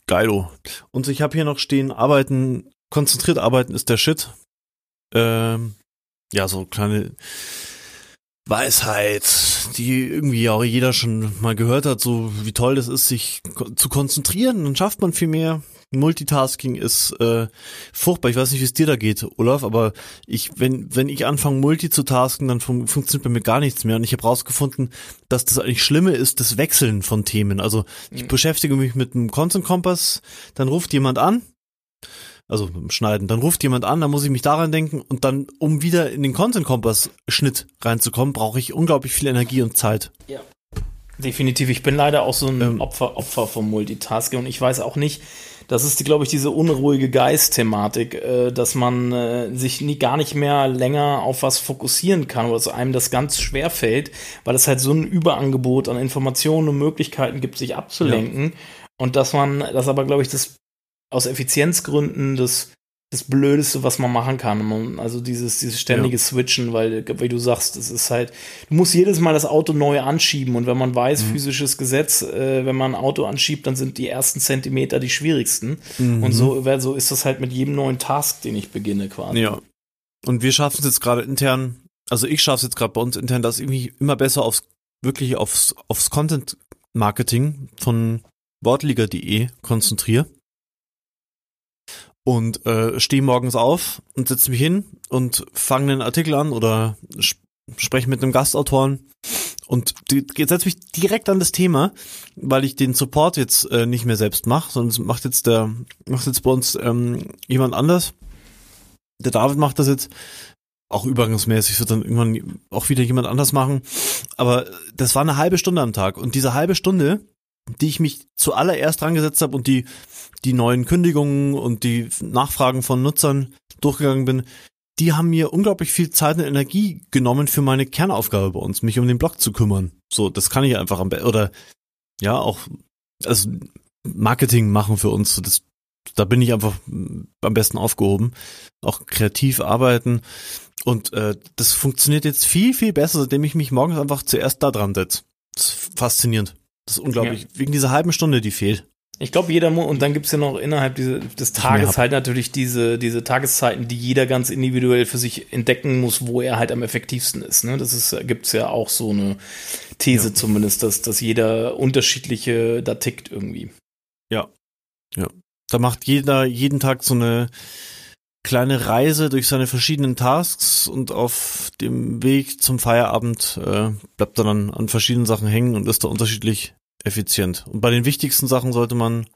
Geilo. Und ich habe hier noch stehen, arbeiten, konzentriert arbeiten ist der Shit. Ähm, ja, so kleine Weisheit, die irgendwie auch jeder schon mal gehört hat, so wie toll das ist, sich zu konzentrieren, dann schafft man viel mehr. Multitasking ist äh, furchtbar. Ich weiß nicht, wie es dir da geht, Olaf, aber ich, wenn, wenn ich anfange, Multi zu tasken, dann fun funktioniert bei mir gar nichts mehr. Und ich habe rausgefunden, dass das eigentlich Schlimme ist, das Wechseln von Themen. Also ich mhm. beschäftige mich mit einem Content Kompass, dann ruft jemand an, also im Schneiden, dann ruft jemand an, dann muss ich mich daran denken und dann, um wieder in den Content Kompass Schnitt reinzukommen, brauche ich unglaublich viel Energie und Zeit. Ja. Definitiv. Ich bin leider auch so ein ähm, Opfer, Opfer vom Multitasking und ich weiß auch nicht, das ist, glaube ich, diese unruhige Geist-Thematik, äh, dass man äh, sich nie, gar nicht mehr länger auf was fokussieren kann oder dass einem das ganz schwer fällt, weil es halt so ein Überangebot an Informationen und Möglichkeiten gibt, sich abzulenken. Ja. Und dass man, das aber, glaube ich, das aus Effizienzgründen das das Blödeste, was man machen kann. Also dieses, dieses ständige ja. Switchen, weil, wie du sagst, es ist halt, du musst jedes Mal das Auto neu anschieben und wenn man weiß, mhm. physisches Gesetz, äh, wenn man ein Auto anschiebt, dann sind die ersten Zentimeter die schwierigsten. Mhm. Und so, so ist das halt mit jedem neuen Task, den ich beginne quasi. Ja. Und wir schaffen es jetzt gerade intern, also ich schaffe es jetzt gerade bei uns intern, dass ich mich immer besser aufs, wirklich aufs, aufs Content Marketing von Wortliga.de konzentriere und äh, stehe morgens auf und setze mich hin und fange einen Artikel an oder spreche mit einem Gastautoren und setze mich direkt an das Thema, weil ich den Support jetzt äh, nicht mehr selbst mache, sondern macht jetzt der macht jetzt bei uns ähm, jemand anders. Der David macht das jetzt auch übergangsmäßig, wird dann irgendwann auch wieder jemand anders machen. Aber das war eine halbe Stunde am Tag und diese halbe Stunde, die ich mich zuallererst dran gesetzt habe und die die neuen Kündigungen und die Nachfragen von Nutzern durchgegangen bin, die haben mir unglaublich viel Zeit und Energie genommen für meine Kernaufgabe bei uns, mich um den Blog zu kümmern. So, das kann ich einfach am besten, oder ja, auch also Marketing machen für uns. Das, da bin ich einfach am besten aufgehoben. Auch kreativ arbeiten. Und äh, das funktioniert jetzt viel, viel besser, seitdem ich mich morgens einfach zuerst da dran setze. Das ist faszinierend. Das ist unglaublich. Ja. Wegen dieser halben Stunde, die fehlt. Ich glaube, jeder muss, und dann gibt's ja noch innerhalb diese, des Tages halt natürlich diese, diese Tageszeiten, die jeder ganz individuell für sich entdecken muss, wo er halt am effektivsten ist. Ne? Das ist, gibt's ja auch so eine These ja. zumindest, dass, dass jeder unterschiedliche da tickt irgendwie. Ja. Ja. Da macht jeder jeden Tag so eine kleine Reise durch seine verschiedenen Tasks und auf dem Weg zum Feierabend äh, bleibt er dann an verschiedenen Sachen hängen und ist da unterschiedlich effizient. Und bei den wichtigsten Sachen sollte man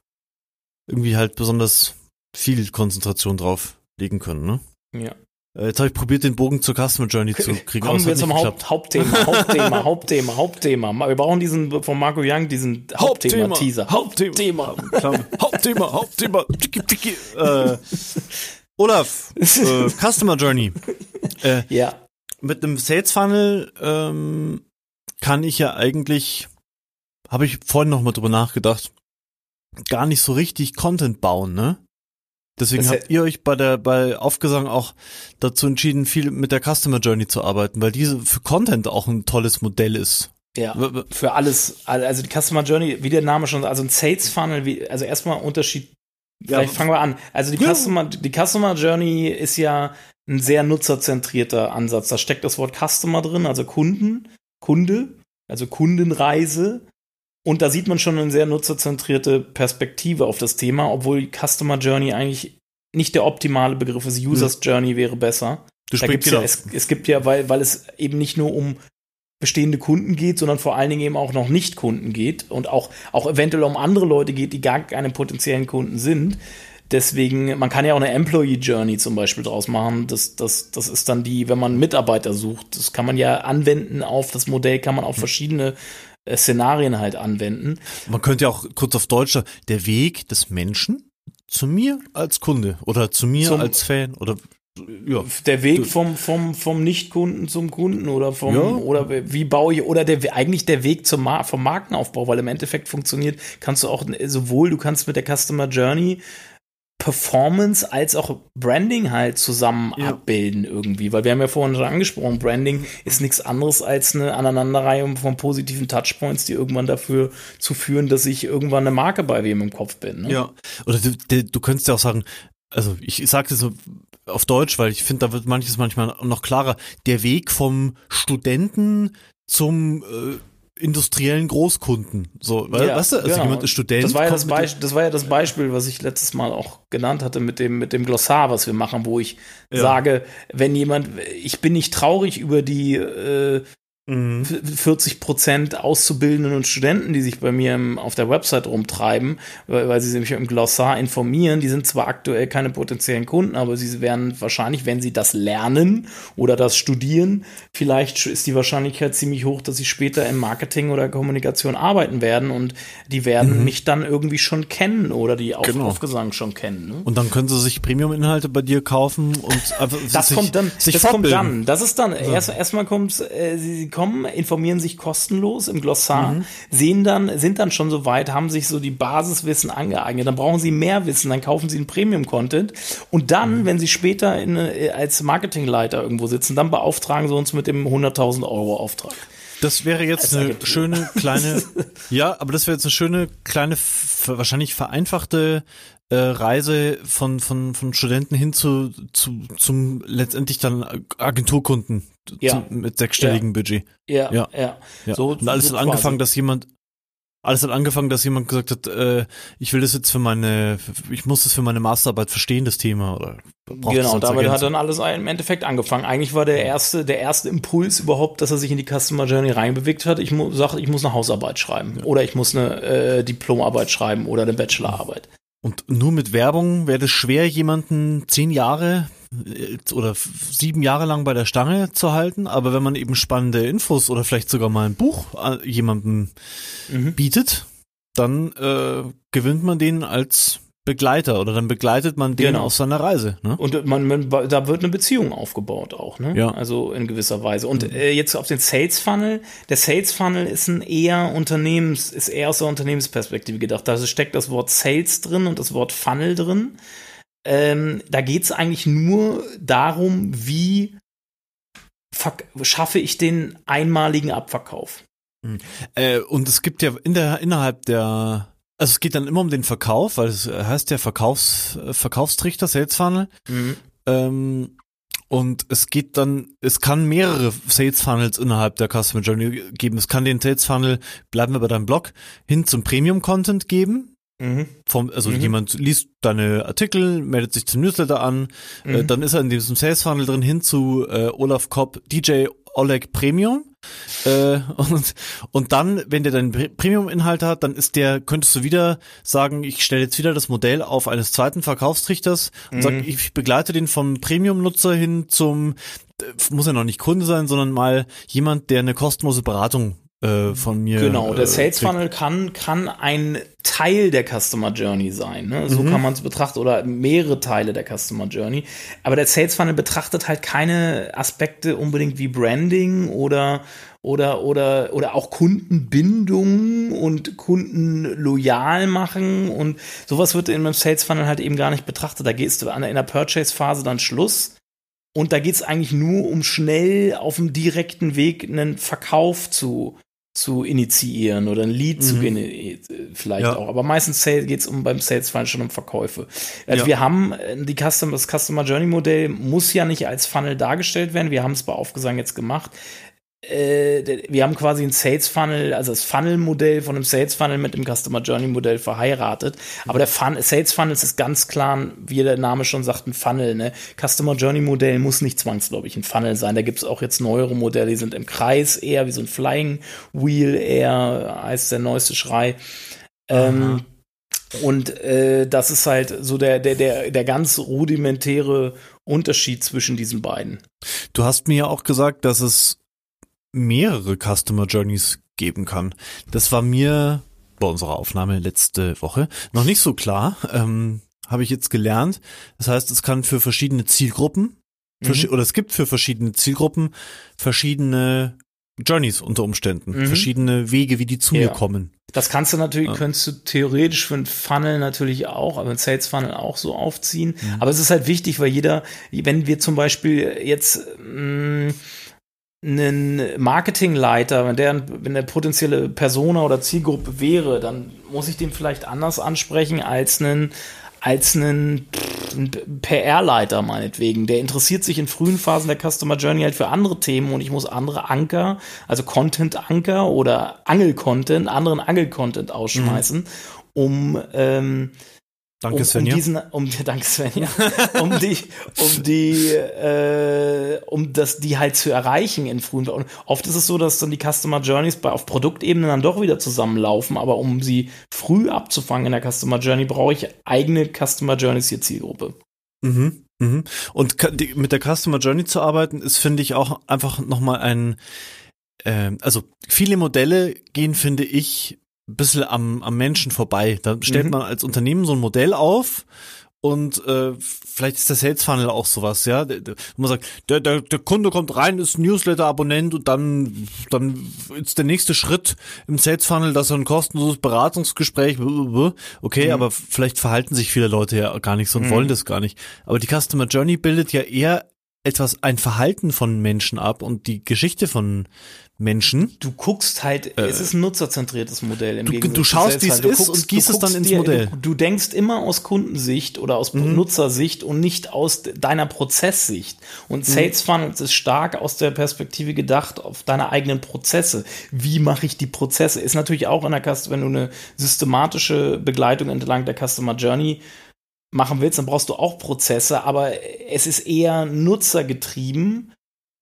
irgendwie halt besonders viel Konzentration drauf legen können, ne? Ja. Äh, jetzt habe ich probiert, den Bogen zur Customer Journey zu kriegen. Kommen wir zum Haupt, Hauptthema, Hauptthema, Hauptthema, Hauptthema. Wir brauchen diesen von Marco Young, diesen Hauptthema-Teaser. Hauptthema. Hauptthema, Hauptthema. Tiki, tiki. Äh, Olaf, äh, Customer Journey. Äh, ja. Mit einem Sales Funnel ähm, kann ich ja eigentlich, habe ich vorhin noch mal drüber nachgedacht, gar nicht so richtig Content bauen, ne? Deswegen habt ihr euch bei der bei Aufgesang auch dazu entschieden, viel mit der Customer Journey zu arbeiten, weil diese für Content auch ein tolles Modell ist. Ja, für alles, also die Customer Journey, wie der Name schon, also ein Sales Funnel, wie, also erstmal Unterschied. Vielleicht ja. fangen wir an. Also die ja. Customer, die Customer Journey ist ja ein sehr nutzerzentrierter Ansatz. Da steckt das Wort Customer drin, also Kunden, Kunde, also Kundenreise. Und da sieht man schon eine sehr nutzerzentrierte Perspektive auf das Thema, obwohl Customer Journey eigentlich nicht der optimale Begriff ist. Users hm. Journey wäre besser. Du da gibt's ja, es, es gibt ja, weil, weil es eben nicht nur um bestehende Kunden geht, sondern vor allen Dingen eben auch noch Nicht-Kunden geht und auch, auch eventuell um andere Leute geht, die gar keine potenziellen Kunden sind. Deswegen, man kann ja auch eine Employee Journey zum Beispiel draus machen. Das, das, das ist dann die, wenn man Mitarbeiter sucht. Das kann man ja anwenden auf das Modell, kann man auf hm. verschiedene Szenarien halt anwenden. Man könnte ja auch kurz auf Deutsch sagen, der Weg des Menschen zu mir als Kunde oder zu mir Zum, als Fan oder ja. Der Weg vom, vom, vom Nicht-Kunden zum Kunden oder vom, ja. oder wie baue ich, oder der, eigentlich der Weg zum vom Markenaufbau, weil im Endeffekt funktioniert, kannst du auch sowohl, du kannst mit der Customer Journey Performance als auch Branding halt zusammen ja. abbilden irgendwie, weil wir haben ja vorhin schon angesprochen, Branding ist nichts anderes als eine Aneinanderreihung von positiven Touchpoints, die irgendwann dafür zu führen, dass ich irgendwann eine Marke bei wem im Kopf bin. Ne? Ja, oder du, du könntest ja auch sagen, also ich, das so auf Deutsch, weil ich finde, da wird manches manchmal noch klarer, der Weg vom Studenten zum äh, industriellen Großkunden. So, ja, weißt du, also genau. jemand ist Student. Das war, ja das, Beisp das war ja das Beispiel, was ich letztes Mal auch genannt hatte mit dem, mit dem Glossar, was wir machen, wo ich ja. sage, wenn jemand, ich bin nicht traurig über die äh, 40 mhm. Prozent Auszubildenden und Studenten, die sich bei mir im, auf der Website rumtreiben, weil, weil sie sich im Glossar informieren. Die sind zwar aktuell keine potenziellen Kunden, aber sie werden wahrscheinlich, wenn sie das lernen oder das studieren, vielleicht ist die Wahrscheinlichkeit ziemlich hoch, dass sie später im Marketing oder Kommunikation arbeiten werden und die werden mhm. mich dann irgendwie schon kennen oder die Auf genau. Aufgesang schon kennen. Ne? Und dann können sie sich Premium-Inhalte bei dir kaufen und einfach das sich, kommt dann, sich das kommt dann. Das ist dann ja. erst erstmal kommt äh, sie kommen, informieren sich kostenlos im Glossar, mhm. sehen dann, sind dann schon so weit, haben sich so die Basiswissen angeeignet. Dann brauchen sie mehr Wissen, dann kaufen sie einen Premium-Content. Und dann, mhm. wenn sie später in, äh, als Marketingleiter irgendwo sitzen, dann beauftragen sie uns mit dem 100.000 Euro Auftrag. Das wäre jetzt eine schöne kleine, ja, aber das wäre jetzt eine schöne kleine, wahrscheinlich vereinfachte äh, Reise von, von, von Studenten hin zu, zu zum letztendlich dann Agenturkunden ja. zu, mit sechsstelligem ja. Budget. Ja, ja, ja. ja. So, Und alles so hat angefangen, dass jemand alles hat angefangen, dass jemand gesagt hat, äh, ich will das jetzt für meine, ich muss das für meine Masterarbeit verstehen, das Thema. Oder genau, damit hat dann alles im Endeffekt angefangen. Eigentlich war der erste, der erste Impuls überhaupt, dass er sich in die Customer Journey reinbewegt hat. Ich muss, sag, ich muss eine Hausarbeit schreiben ja. oder ich muss eine äh, Diplomarbeit schreiben oder eine Bachelorarbeit. Und nur mit Werbung wäre es schwer, jemanden zehn Jahre oder sieben Jahre lang bei der Stange zu halten. Aber wenn man eben spannende Infos oder vielleicht sogar mal ein Buch äh, jemandem mhm. bietet, dann äh, gewinnt man den als Begleiter oder dann begleitet man den genau. auf seiner Reise. Ne? Und man, man, da wird eine Beziehung aufgebaut auch, ne? Ja. Also in gewisser Weise. Und mhm. äh, jetzt auf den Sales Funnel. Der Sales Funnel ist ein eher Unternehmens, ist eher aus der Unternehmensperspektive gedacht. Da steckt das Wort Sales drin und das Wort Funnel drin. Ähm, da geht es eigentlich nur darum, wie schaffe ich den einmaligen Abverkauf. Mhm. Äh, und es gibt ja in der, innerhalb der also es geht dann immer um den Verkauf, weil es heißt ja Verkaufs, Verkaufstrichter, Sales Funnel. Mhm. Ähm, und es geht dann, es kann mehrere Sales Funnels innerhalb der Customer Journey geben. Es kann den Sales Funnel, bleiben wir bei deinem Blog, hin zum Premium Content geben. Mhm. Vom, also mhm. jemand liest deine Artikel, meldet sich zum Newsletter an, äh, mhm. äh, dann ist er in diesem Sales Funnel drin hin zu äh, Olaf Kopp DJ Oleg Premium. Äh, und, und dann, wenn der deinen Premium-Inhalt hat, dann ist der, könntest du wieder sagen, ich stelle jetzt wieder das Modell auf eines zweiten Verkaufstrichters und mhm. sag, ich begleite den vom Premium-Nutzer hin zum, muss ja noch nicht Kunde sein, sondern mal jemand, der eine kostenlose Beratung äh, von mir. Genau, der äh, Sales Funnel kann, kann ein Teil der Customer Journey sein. Ne? So mhm. kann man es betrachten oder mehrere Teile der Customer Journey. Aber der Sales Funnel betrachtet halt keine Aspekte unbedingt wie Branding oder oder oder oder auch Kundenbindung und Kunden loyal machen und sowas wird in einem Sales Funnel halt eben gar nicht betrachtet. Da gehst du an in der Purchase Phase dann Schluss und da geht es eigentlich nur um schnell auf dem direkten Weg einen Verkauf zu zu initiieren oder ein Lead mhm. zu vielleicht ja. auch. Aber meistens geht es um beim Sales Funnel schon um Verkäufe. Also ja. wir haben äh, die Custom, das Customer Journey Modell muss ja nicht als Funnel dargestellt werden. Wir haben es bei Aufgesang jetzt gemacht äh, wir haben quasi ein Sales Funnel, also das Funnel-Modell von einem Sales Funnel mit dem Customer Journey Modell verheiratet. Aber der Fun Sales Funnel ist ganz klar, wie der Name schon sagt, ein Funnel. Ne? Customer Journey Modell muss nicht zwangsläufig ein Funnel sein. Da gibt es auch jetzt neuere Modelle, die sind im Kreis eher wie so ein Flying Wheel, eher als der neueste Schrei. Ähm, und äh, das ist halt so der, der, der, der ganz rudimentäre Unterschied zwischen diesen beiden. Du hast mir ja auch gesagt, dass es mehrere Customer Journeys geben kann. Das war mir bei unserer Aufnahme letzte Woche noch nicht so klar. Ähm, Habe ich jetzt gelernt. Das heißt, es kann für verschiedene Zielgruppen mhm. oder es gibt für verschiedene Zielgruppen verschiedene Journeys unter Umständen, mhm. verschiedene Wege, wie die zu ja. mir kommen. Das kannst du natürlich, ja. könntest du theoretisch für ein Funnel natürlich auch, aber ein Sales Funnel auch so aufziehen. Mhm. Aber es ist halt wichtig, weil jeder, wenn wir zum Beispiel jetzt mh, mm, einen Marketingleiter, wenn der, wenn der potenzielle Persona oder Zielgruppe wäre, dann muss ich den vielleicht anders ansprechen als einen, als einen PR-Leiter meinetwegen. Der interessiert sich in frühen Phasen der Customer Journey halt für andere Themen und ich muss andere Anker, also Content-Anker oder Angel-Content, anderen Angel-Content ausschmeißen, mhm. um ähm, Danke, um, Svenja. Um diesen, um, danke, Svenja. um die, um die, äh, um das, die halt zu erreichen in frühen. Und oft ist es so, dass dann die Customer Journeys bei, auf Produktebene dann doch wieder zusammenlaufen, aber um sie früh abzufangen in der Customer Journey, brauche ich eigene Customer Journeys hier Zielgruppe. Mhm. Mhm. Und mit der Customer Journey zu arbeiten, ist, finde ich, auch einfach nochmal ein, äh, also viele Modelle gehen, finde ich, bisschen am, am Menschen vorbei. Da stellt mhm. man als Unternehmen so ein Modell auf und äh, vielleicht ist der Sales Funnel auch sowas, ja. Man sagt, der, der, der Kunde kommt rein, ist Newsletter-Abonnent und dann, dann ist der nächste Schritt im Sales Funnel, dass er ein kostenloses Beratungsgespräch, okay, mhm. aber vielleicht verhalten sich viele Leute ja gar nicht so und mhm. wollen das gar nicht. Aber die Customer Journey bildet ja eher etwas, ein Verhalten von Menschen ab und die Geschichte von Menschen. Du guckst halt, äh, es ist ein nutzerzentriertes Modell im du, du schaust, wie es ist und gießt es dann ins dir, Modell. Du, du, denkst immer aus Kundensicht oder aus mhm. Nutzersicht und nicht aus deiner Prozesssicht. Und mhm. Sales Funnels ist stark aus der Perspektive gedacht auf deine eigenen Prozesse. Wie mache ich die Prozesse? Ist natürlich auch in der Customer, wenn du eine systematische Begleitung entlang der Customer Journey machen willst, dann brauchst du auch Prozesse, aber es ist eher nutzergetrieben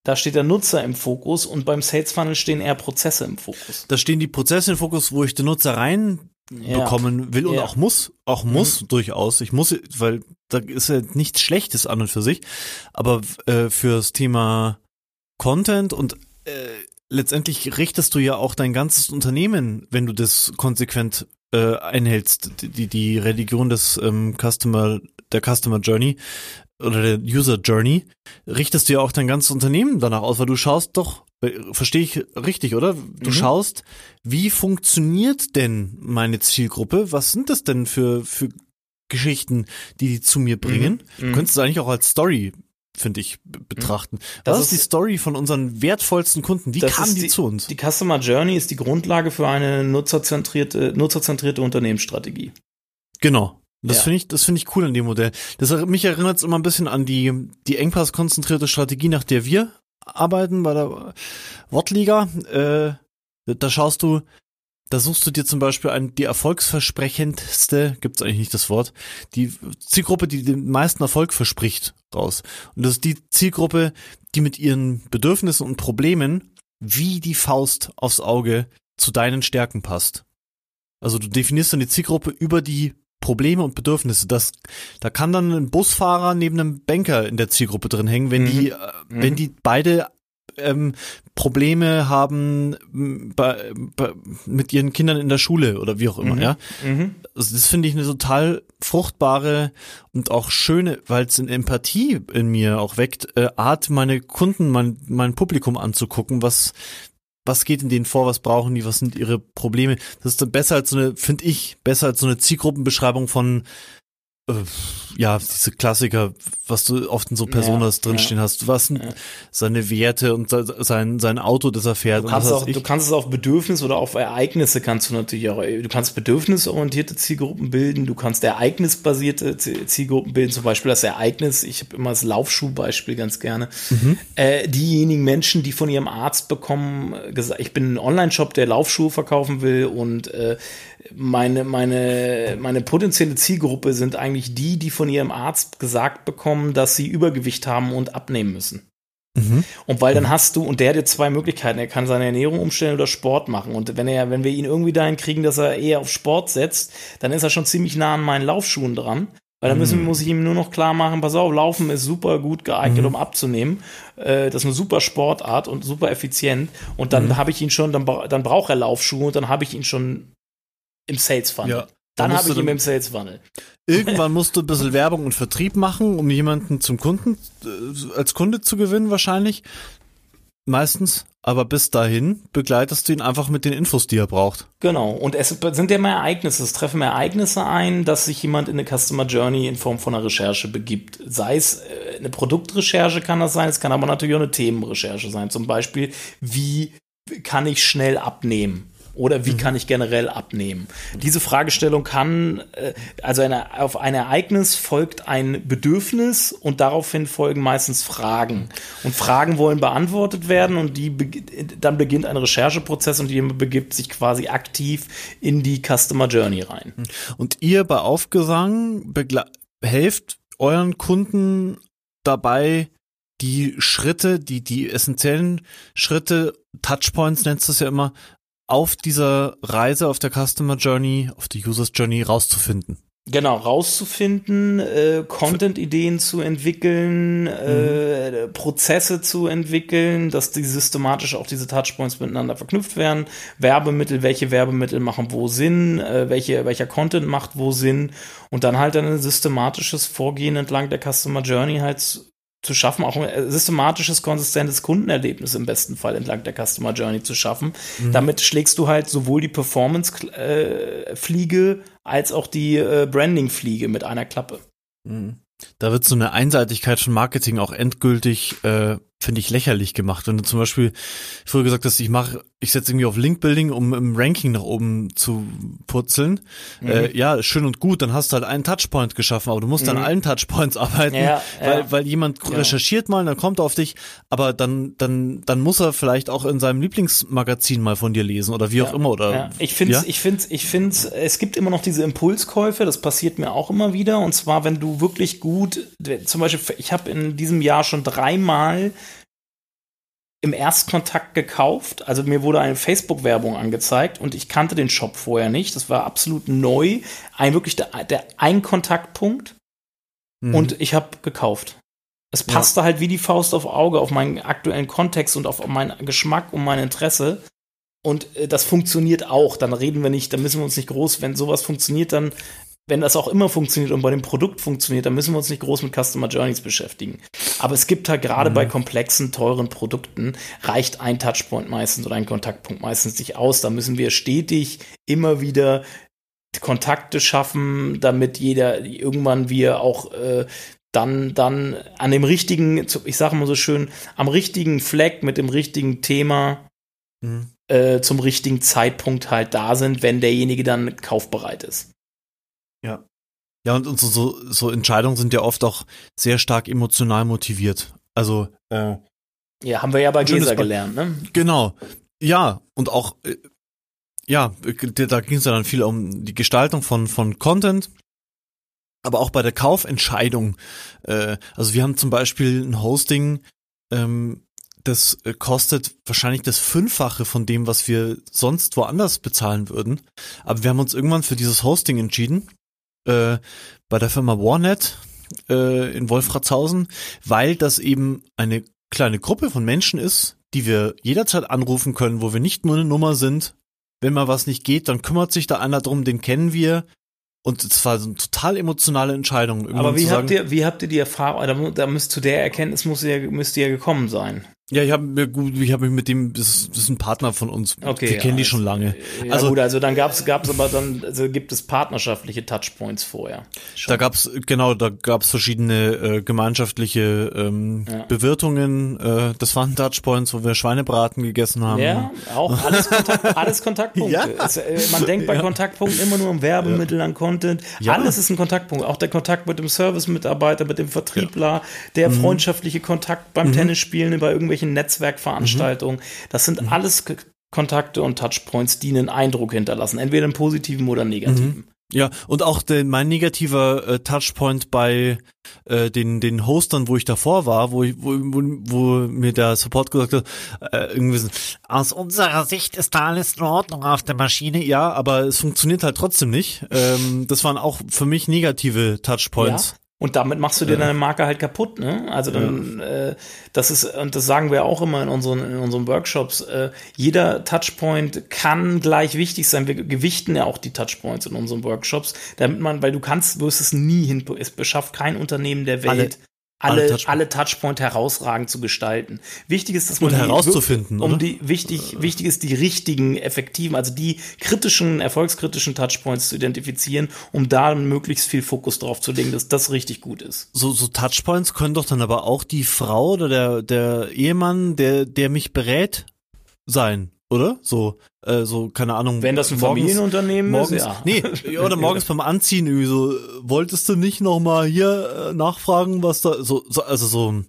da steht der Nutzer im Fokus und beim Sales Funnel stehen eher Prozesse im Fokus. Da stehen die Prozesse im Fokus, wo ich den Nutzer rein bekommen will und ja. auch muss, auch muss mhm. durchaus. Ich muss, weil da ist ja nichts Schlechtes an und für sich, aber äh, fürs Thema Content und äh, letztendlich richtest du ja auch dein ganzes Unternehmen, wenn du das konsequent äh, einhältst, die die Religion des ähm, Customer der Customer Journey oder der User Journey, richtest du ja auch dein ganzes Unternehmen danach aus, weil du schaust doch, verstehe ich richtig, oder? Du mhm. schaust, wie funktioniert denn meine Zielgruppe? Was sind das denn für, für Geschichten, die die zu mir bringen? Mhm. Du könntest es eigentlich auch als Story finde ich, betrachten. Das Was ist die Story von unseren wertvollsten Kunden? Wie kamen die, die, zu uns? Die Customer Journey ist die Grundlage für eine nutzerzentrierte, nutzerzentrierte Unternehmensstrategie. Genau. Das ja. finde ich, das finde ich cool an dem Modell. Das mich erinnert es immer ein bisschen an die die Engpass-konzentrierte Strategie, nach der wir arbeiten bei der Wortliga. Äh, da schaust du, da suchst du dir zum Beispiel ein, die erfolgsversprechendste, gibt's eigentlich nicht das Wort, die Zielgruppe, die den meisten Erfolg verspricht, raus. Und das ist die Zielgruppe, die mit ihren Bedürfnissen und Problemen wie die Faust aufs Auge zu deinen Stärken passt. Also du definierst dann die Zielgruppe über die Probleme und Bedürfnisse. Das, da kann dann ein Busfahrer neben einem Banker in der Zielgruppe drin hängen, wenn mhm. die, äh, mhm. wenn die beide ähm, Probleme haben bei, bei, mit ihren Kindern in der Schule oder wie auch immer, mhm. ja. Also das finde ich eine total fruchtbare und auch schöne, weil es eine Empathie in mir auch weckt, äh, Art, meine Kunden, mein, mein Publikum anzugucken, was, was geht in denen vor, was brauchen die, was sind ihre Probleme. Das ist besser als so eine, finde ich, besser als so eine Zielgruppenbeschreibung von äh, ja, diese Klassiker, was du oft in so Personas ja, drinstehen ja. hast. Was ja. seine Werte und sein, sein Auto, das er fährt. Du kannst, auch, du kannst es auf Bedürfnis oder auf Ereignisse kannst du natürlich auch, du kannst bedürfnisorientierte Zielgruppen bilden, du kannst ereignisbasierte Zielgruppen bilden, zum Beispiel das Ereignis, ich habe immer das Laufschuhbeispiel ganz gerne. Mhm. Äh, diejenigen Menschen, die von ihrem Arzt bekommen, gesagt, ich bin ein Online-Shop, der Laufschuhe verkaufen will und äh, meine, meine, meine potenzielle Zielgruppe sind eigentlich die, die von ihrem Arzt gesagt bekommen, dass sie Übergewicht haben und abnehmen müssen. Mhm. Und weil dann hast du, und der hat jetzt zwei Möglichkeiten, er kann seine Ernährung umstellen oder Sport machen. Und wenn er, wenn wir ihn irgendwie dahin kriegen, dass er eher auf Sport setzt, dann ist er schon ziemlich nah an meinen Laufschuhen dran. Weil dann müssen, mhm. muss ich ihm nur noch klar machen, pass auf, Laufen ist super gut geeignet, mhm. um abzunehmen. Äh, das ist eine super Sportart und super effizient. Und dann mhm. habe ich ihn schon, dann, dann braucht er Laufschuhe und dann habe ich ihn schon im Sales Funnel. Ja, dann habe ich ihn im Sales Funnel. Irgendwann musst du ein bisschen Werbung und Vertrieb machen, um jemanden zum Kunden, äh, als Kunde zu gewinnen wahrscheinlich. Meistens. Aber bis dahin begleitest du ihn einfach mit den Infos, die er braucht. Genau. Und es sind ja immer Ereignisse. Es treffen Ereignisse ein, dass sich jemand in eine Customer Journey in Form von einer Recherche begibt. Sei es äh, eine Produktrecherche kann das sein, es kann aber natürlich auch eine Themenrecherche sein. Zum Beispiel, wie kann ich schnell abnehmen? Oder wie mhm. kann ich generell abnehmen? Diese Fragestellung kann, äh, also eine, auf ein Ereignis folgt ein Bedürfnis und daraufhin folgen meistens Fragen. Und Fragen wollen beantwortet werden und die dann beginnt ein Rechercheprozess und jemand begibt sich quasi aktiv in die Customer Journey rein. Und ihr bei Aufgesang helft euren Kunden dabei, die Schritte, die, die essentiellen Schritte, Touchpoints nennst du es ja immer, auf dieser Reise, auf der Customer Journey, auf der Users Journey rauszufinden. Genau, rauszufinden, äh, Content-Ideen zu entwickeln, äh, mhm. Prozesse zu entwickeln, dass die systematisch auch diese Touchpoints miteinander verknüpft werden, Werbemittel, welche Werbemittel machen wo Sinn, äh, welche, welcher Content macht wo Sinn und dann halt ein systematisches Vorgehen entlang der Customer Journey halt zu schaffen, auch ein systematisches, konsistentes Kundenerlebnis im besten Fall entlang der Customer Journey zu schaffen. Mhm. Damit schlägst du halt sowohl die Performance-Fliege äh, als auch die äh, Branding-Fliege mit einer Klappe. Mhm. Da wird so eine Einseitigkeit von Marketing auch endgültig äh, finde ich lächerlich gemacht. Wenn du zum Beispiel früher gesagt hast, ich mache, ich setze irgendwie auf Link-Building, um im Ranking nach oben zu purzeln. Mhm. Äh, ja, schön und gut, dann hast du halt einen Touchpoint geschaffen, aber du musst mhm. an allen Touchpoints arbeiten, ja, weil, ja. weil jemand ja. recherchiert mal, dann kommt er auf dich, aber dann, dann, dann muss er vielleicht auch in seinem Lieblingsmagazin mal von dir lesen oder wie auch immer. Oder, ja. Ich finde, ich finde, ich finde, es gibt immer noch diese Impulskäufe, das passiert mir auch immer wieder. Und zwar, wenn du wirklich gut, zum Beispiel, ich habe in diesem Jahr schon dreimal im Erstkontakt gekauft. Also mir wurde eine Facebook-Werbung angezeigt und ich kannte den Shop vorher nicht. Das war absolut neu. Ein wirklich der, der ein Kontaktpunkt. Mhm. Und ich habe gekauft. Es passte ja. halt wie die Faust auf Auge auf meinen aktuellen Kontext und auf meinen Geschmack und mein Interesse. Und äh, das funktioniert auch. Dann reden wir nicht, dann müssen wir uns nicht groß, wenn sowas funktioniert, dann wenn das auch immer funktioniert und bei dem Produkt funktioniert, dann müssen wir uns nicht groß mit Customer Journeys beschäftigen. Aber es gibt halt gerade mhm. bei komplexen, teuren Produkten, reicht ein Touchpoint meistens oder ein Kontaktpunkt meistens nicht aus. Da müssen wir stetig immer wieder Kontakte schaffen, damit jeder irgendwann wir auch äh, dann dann an dem richtigen, ich sage mal so schön, am richtigen Fleck mit dem richtigen Thema mhm. äh, zum richtigen Zeitpunkt halt da sind, wenn derjenige dann kaufbereit ist. Ja. Ja, und, und so, so, so Entscheidungen sind ja oft auch sehr stark emotional motiviert. Also, äh, ja, haben wir ja bei Gläser gelernt, ne? Genau. Ja, und auch, äh, ja, da ging es ja dann viel um die Gestaltung von, von Content, aber auch bei der Kaufentscheidung. Äh, also wir haben zum Beispiel ein Hosting, ähm, das äh, kostet wahrscheinlich das Fünffache von dem, was wir sonst woanders bezahlen würden. Aber wir haben uns irgendwann für dieses Hosting entschieden, äh, bei der Firma Warnet äh, in Wolfratshausen, weil das eben eine kleine Gruppe von Menschen ist, die wir jederzeit anrufen können, wo wir nicht nur eine Nummer sind. Wenn mal was nicht geht, dann kümmert sich da einer drum, den kennen wir. Und es war so eine total emotionale Entscheidung. Aber wie habt ihr, wie habt ihr die Erfahrung, da, da müsst zu der Erkenntnis muss ihr, müsst ihr ja gekommen sein. Ja, ich habe mir gut, ich habe mich mit dem, das ist, ein Partner von uns. Okay, wir kennen ja, die schon lange. Ja, also gut, also dann gab's gab's aber dann also gibt es partnerschaftliche Touchpoints vorher. Schon. Da gab's genau, da gab's verschiedene äh, gemeinschaftliche ähm, ja. Bewirtungen. Äh, das waren Touchpoints, wo wir Schweinebraten gegessen haben. Ja, auch alles, Kontakt, alles Kontaktpunkte. ja. es, äh, man denkt bei Kontaktpunkten immer nur um Werbemittel, an Content. Alles ist ein Kontaktpunkt. Auch der Kontakt mit dem Service-Mitarbeiter, mit dem Vertriebler, der mhm. freundschaftliche Kontakt beim mhm. Tennisspielen, bei irgendwelchen irgendwelchen Netzwerkveranstaltungen. Mhm. Das sind mhm. alles Kontakte und Touchpoints, die einen Eindruck hinterlassen, entweder einen positiven oder negativen. Mhm. Ja, und auch den, mein negativer äh, Touchpoint bei äh, den, den Hostern, wo ich davor war, wo, ich, wo, wo, wo mir der Support gesagt hat, äh, irgendwie so, aus unserer Sicht ist da alles in Ordnung auf der Maschine, ja, aber es funktioniert halt trotzdem nicht. Ähm, das waren auch für mich negative Touchpoints. Ja? Und damit machst du dir deine Marke halt kaputt, ne? Also dann, ja. äh, das ist, und das sagen wir auch immer in unseren, in unseren Workshops, äh, jeder Touchpoint kann gleich wichtig sein. Wir gewichten ja auch die Touchpoints in unseren Workshops, damit man, weil du kannst, wirst es nie hin, es beschafft kein Unternehmen der Welt, Alle alle, Touchpoint. alle Touchpoint herausragend zu gestalten. Wichtig ist, dass man Und herauszufinden, die, um die wichtig wichtig ist die richtigen effektiven, also die kritischen erfolgskritischen Touchpoints zu identifizieren, um da möglichst viel Fokus drauf zu legen, dass das richtig gut ist. So so Touchpoints können doch dann aber auch die Frau oder der der Ehemann, der der mich berät sein oder? So, äh, so, keine Ahnung. Wenn das ein morgens, Familienunternehmen morgens, ist, ja. Nee, oder morgens beim Anziehen irgendwie so, wolltest du nicht nochmal hier äh, nachfragen, was da, so, so, also so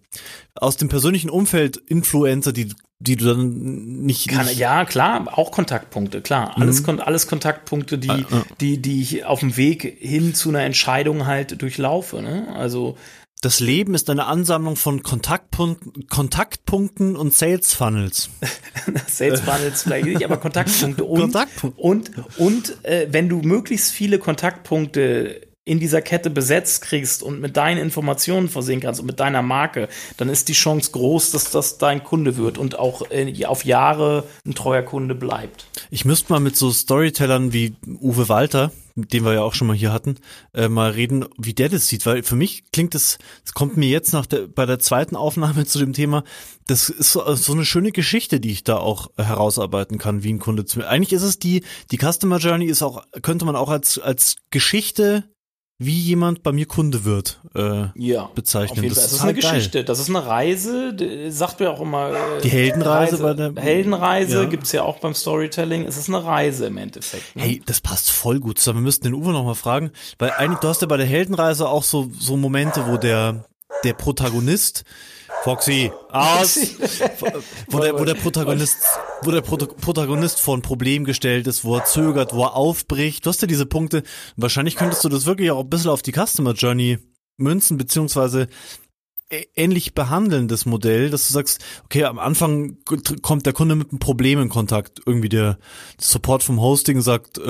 aus dem persönlichen Umfeld Influencer, die, die du dann nicht, Kann, nicht Ja, klar, auch Kontaktpunkte, klar. Alles, mhm. alles Kontaktpunkte, die, ah, ah. die, die ich auf dem Weg hin zu einer Entscheidung halt durchlaufe, ne? Also, das Leben ist eine Ansammlung von Kontaktpunkten, Kontaktpunkten und Sales Funnels. Sales Funnels vielleicht nicht, aber Kontaktpunkte und Kontaktpunkt. und und äh, wenn du möglichst viele Kontaktpunkte in dieser Kette besetzt kriegst und mit deinen Informationen versehen kannst und mit deiner Marke, dann ist die Chance groß, dass das dein Kunde wird und auch äh, auf Jahre ein treuer Kunde bleibt. Ich müsste mal mit so Storytellern wie Uwe Walter, den wir ja auch schon mal hier hatten, äh, mal reden, wie der das sieht, weil für mich klingt es, es kommt mir jetzt nach der, bei der zweiten Aufnahme zu dem Thema, das ist so, so eine schöne Geschichte, die ich da auch herausarbeiten kann, wie ein Kunde zu mir. Eigentlich ist es die, die Customer Journey ist auch, könnte man auch als, als Geschichte wie jemand bei mir Kunde wird, äh, ja, bezeichnen. Das, das, ist eine geil. Geschichte, das ist eine Reise, sagt mir auch immer. Äh, Die Heldenreise Reise, bei der. Heldenreise ja. gibt's ja auch beim Storytelling. Es ist eine Reise im Endeffekt. Ne? Hey, das passt voll gut zusammen. Wir müssten den Uwe nochmal fragen, weil eigentlich, du hast ja bei der Heldenreise auch so, so Momente, wo der, der Protagonist Foxy, aus! wo, der, wo der Protagonist, wo der Protagonist vor ein Problem gestellt ist, wo er zögert, wo er aufbricht. Du hast ja diese Punkte. Wahrscheinlich könntest du das wirklich auch ein bisschen auf die Customer Journey münzen, beziehungsweise ähnlich behandelndes Modell, dass du sagst, okay, am Anfang kommt der Kunde mit einem Problem in Kontakt. Irgendwie der Support vom Hosting sagt, äh,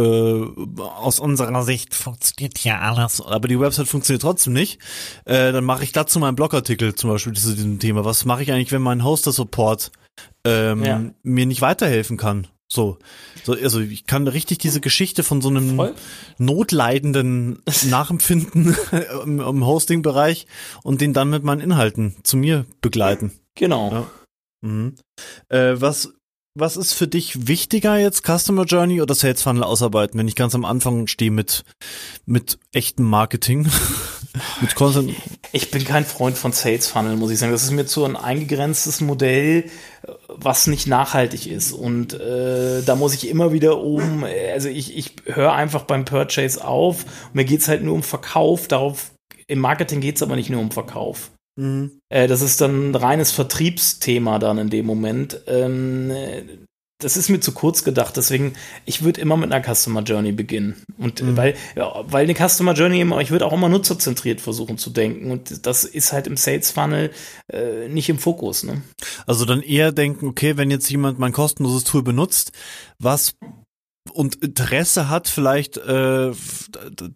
aus unserer Sicht funktioniert ja alles, aber die Website funktioniert trotzdem nicht. Äh, dann mache ich dazu meinen Blogartikel zum Beispiel zu diesem Thema. Was mache ich eigentlich, wenn mein Hoster-Support ähm, ja. mir nicht weiterhelfen kann? So, so, also ich kann richtig diese Geschichte von so einem Voll. Notleidenden nachempfinden im, im Hosting-Bereich und den dann mit meinen Inhalten zu mir begleiten. Genau. Ja. Mhm. Äh, was, was ist für dich wichtiger jetzt, Customer Journey oder Sales Funnel ausarbeiten, wenn ich ganz am Anfang stehe mit, mit echtem Marketing? mit Content? Ich bin kein Freund von Sales Funnel, muss ich sagen. Das ist mir zu ein eingegrenztes Modell, was nicht nachhaltig ist. Und äh, da muss ich immer wieder um, also ich, ich höre einfach beim Purchase auf. Mir geht's halt nur um Verkauf. Darauf, im Marketing geht's aber nicht nur um Verkauf. Mhm. Äh, das ist dann ein reines Vertriebsthema dann in dem Moment. Ähm, das ist mir zu kurz gedacht. Deswegen, ich würde immer mit einer Customer Journey beginnen. Und mhm. weil, ja, weil eine Customer Journey immer, ich würde auch immer nutzerzentriert versuchen zu denken. Und das ist halt im Sales Funnel äh, nicht im Fokus. Ne? Also dann eher denken, okay, wenn jetzt jemand mein kostenloses Tool benutzt, was und Interesse hat, vielleicht äh,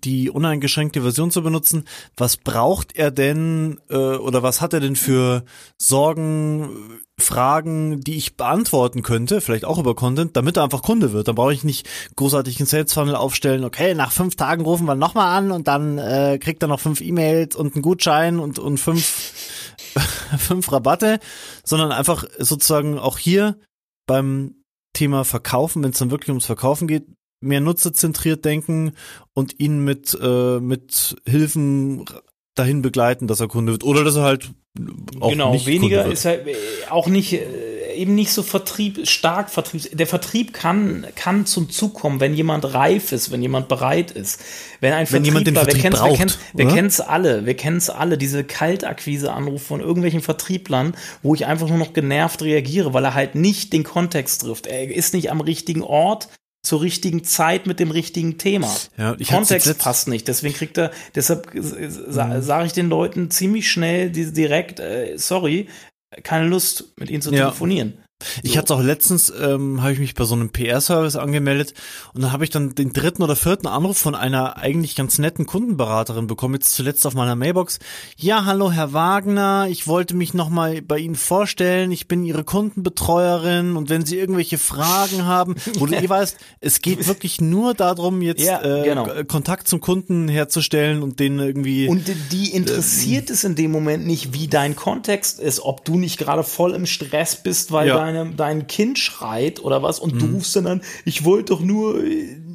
die uneingeschränkte Version zu benutzen, was braucht er denn äh, oder was hat er denn für Sorgen, Fragen, die ich beantworten könnte, vielleicht auch über Content, damit er einfach Kunde wird. Dann brauche ich nicht großartig einen Sales Funnel aufstellen, okay, nach fünf Tagen rufen wir nochmal an und dann äh, kriegt er noch fünf E-Mails und einen Gutschein und, und fünf, fünf Rabatte, sondern einfach sozusagen auch hier beim Thema Verkaufen, wenn es dann wirklich ums Verkaufen geht, mehr nutzerzentriert denken und ihn mit, äh, mit Hilfen dahin begleiten, dass er Kunde wird. Oder dass er halt auch genau, nicht weniger Kunde wird. ist halt auch nicht äh, eben nicht so Vertrieb, stark Vertrieb. Der Vertrieb kann, kann zum Zug kommen, wenn jemand reif ist, wenn jemand bereit ist. Wenn ein wenn jemand den Vertrieb wir braucht, wir, kenn, wir kennen's alle, wir kennen es alle, diese Kaltakquise-Anrufe von irgendwelchen Vertrieblern, wo ich einfach nur noch genervt reagiere, weil er halt nicht den Kontext trifft. Er ist nicht am richtigen Ort, zur richtigen Zeit mit dem richtigen Thema. Ja, Kontext passt nicht. Deswegen kriegt er, deshalb sa mhm. sage ich den Leuten ziemlich schnell direkt, äh, sorry, keine Lust, mit ihnen zu ja. Ich so. hatte auch letztens, ähm, habe ich mich bei so einem PR-Service angemeldet und dann habe ich dann den dritten oder vierten Anruf von einer eigentlich ganz netten Kundenberaterin bekommen, jetzt zuletzt auf meiner Mailbox. Ja, hallo Herr Wagner, ich wollte mich nochmal bei Ihnen vorstellen, ich bin Ihre Kundenbetreuerin und wenn Sie irgendwelche Fragen haben, wo du eh weißt, es geht wirklich nur darum, jetzt ja, äh, genau. Kontakt zum Kunden herzustellen und den irgendwie... Und die interessiert äh, es in dem Moment nicht, wie dein Kontext ist, ob du nicht gerade voll im Stress bist, weil ja deine, dein Kind schreit oder was und mhm. du rufst dann an, ich wollte doch nur,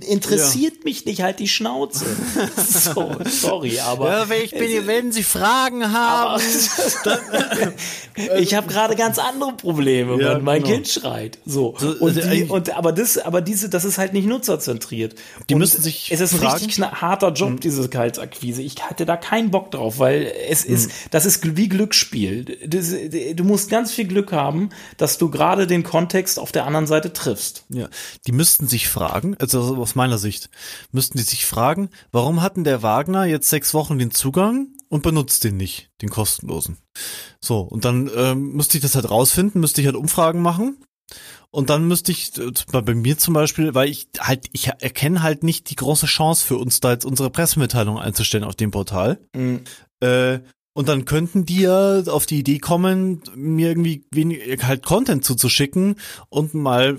interessiert ja. mich nicht, halt die Schnauze. so, sorry, aber. Ja, wenn, ich bin, wenn Sie Fragen haben. ich habe gerade ganz andere Probleme, ja, wenn mein genau. Kind schreit. So. Und, also, die, und aber das, aber diese, das ist halt nicht nutzerzentriert. Die und müssen sich. Es ist ein fragen. richtig harter Job, mhm. diese Kaltakquise. Ich hatte da keinen Bock drauf, weil es mhm. ist, das ist wie Glücksspiel. Das, du musst ganz viel Glück haben, dass du gerade gerade den Kontext auf der anderen Seite triffst. Ja, die müssten sich fragen, also aus meiner Sicht, müssten die sich fragen, warum hatten der Wagner jetzt sechs Wochen den Zugang und benutzt den nicht, den kostenlosen. So, und dann ähm, müsste ich das halt rausfinden, müsste ich halt Umfragen machen. Und dann müsste ich, äh, bei mir zum Beispiel, weil ich halt, ich erkenne halt nicht die große Chance für uns da jetzt unsere Pressemitteilung einzustellen auf dem Portal. Mhm. Äh, und dann könnten die ja auf die Idee kommen, mir irgendwie wenig, halt Content zuzuschicken und mal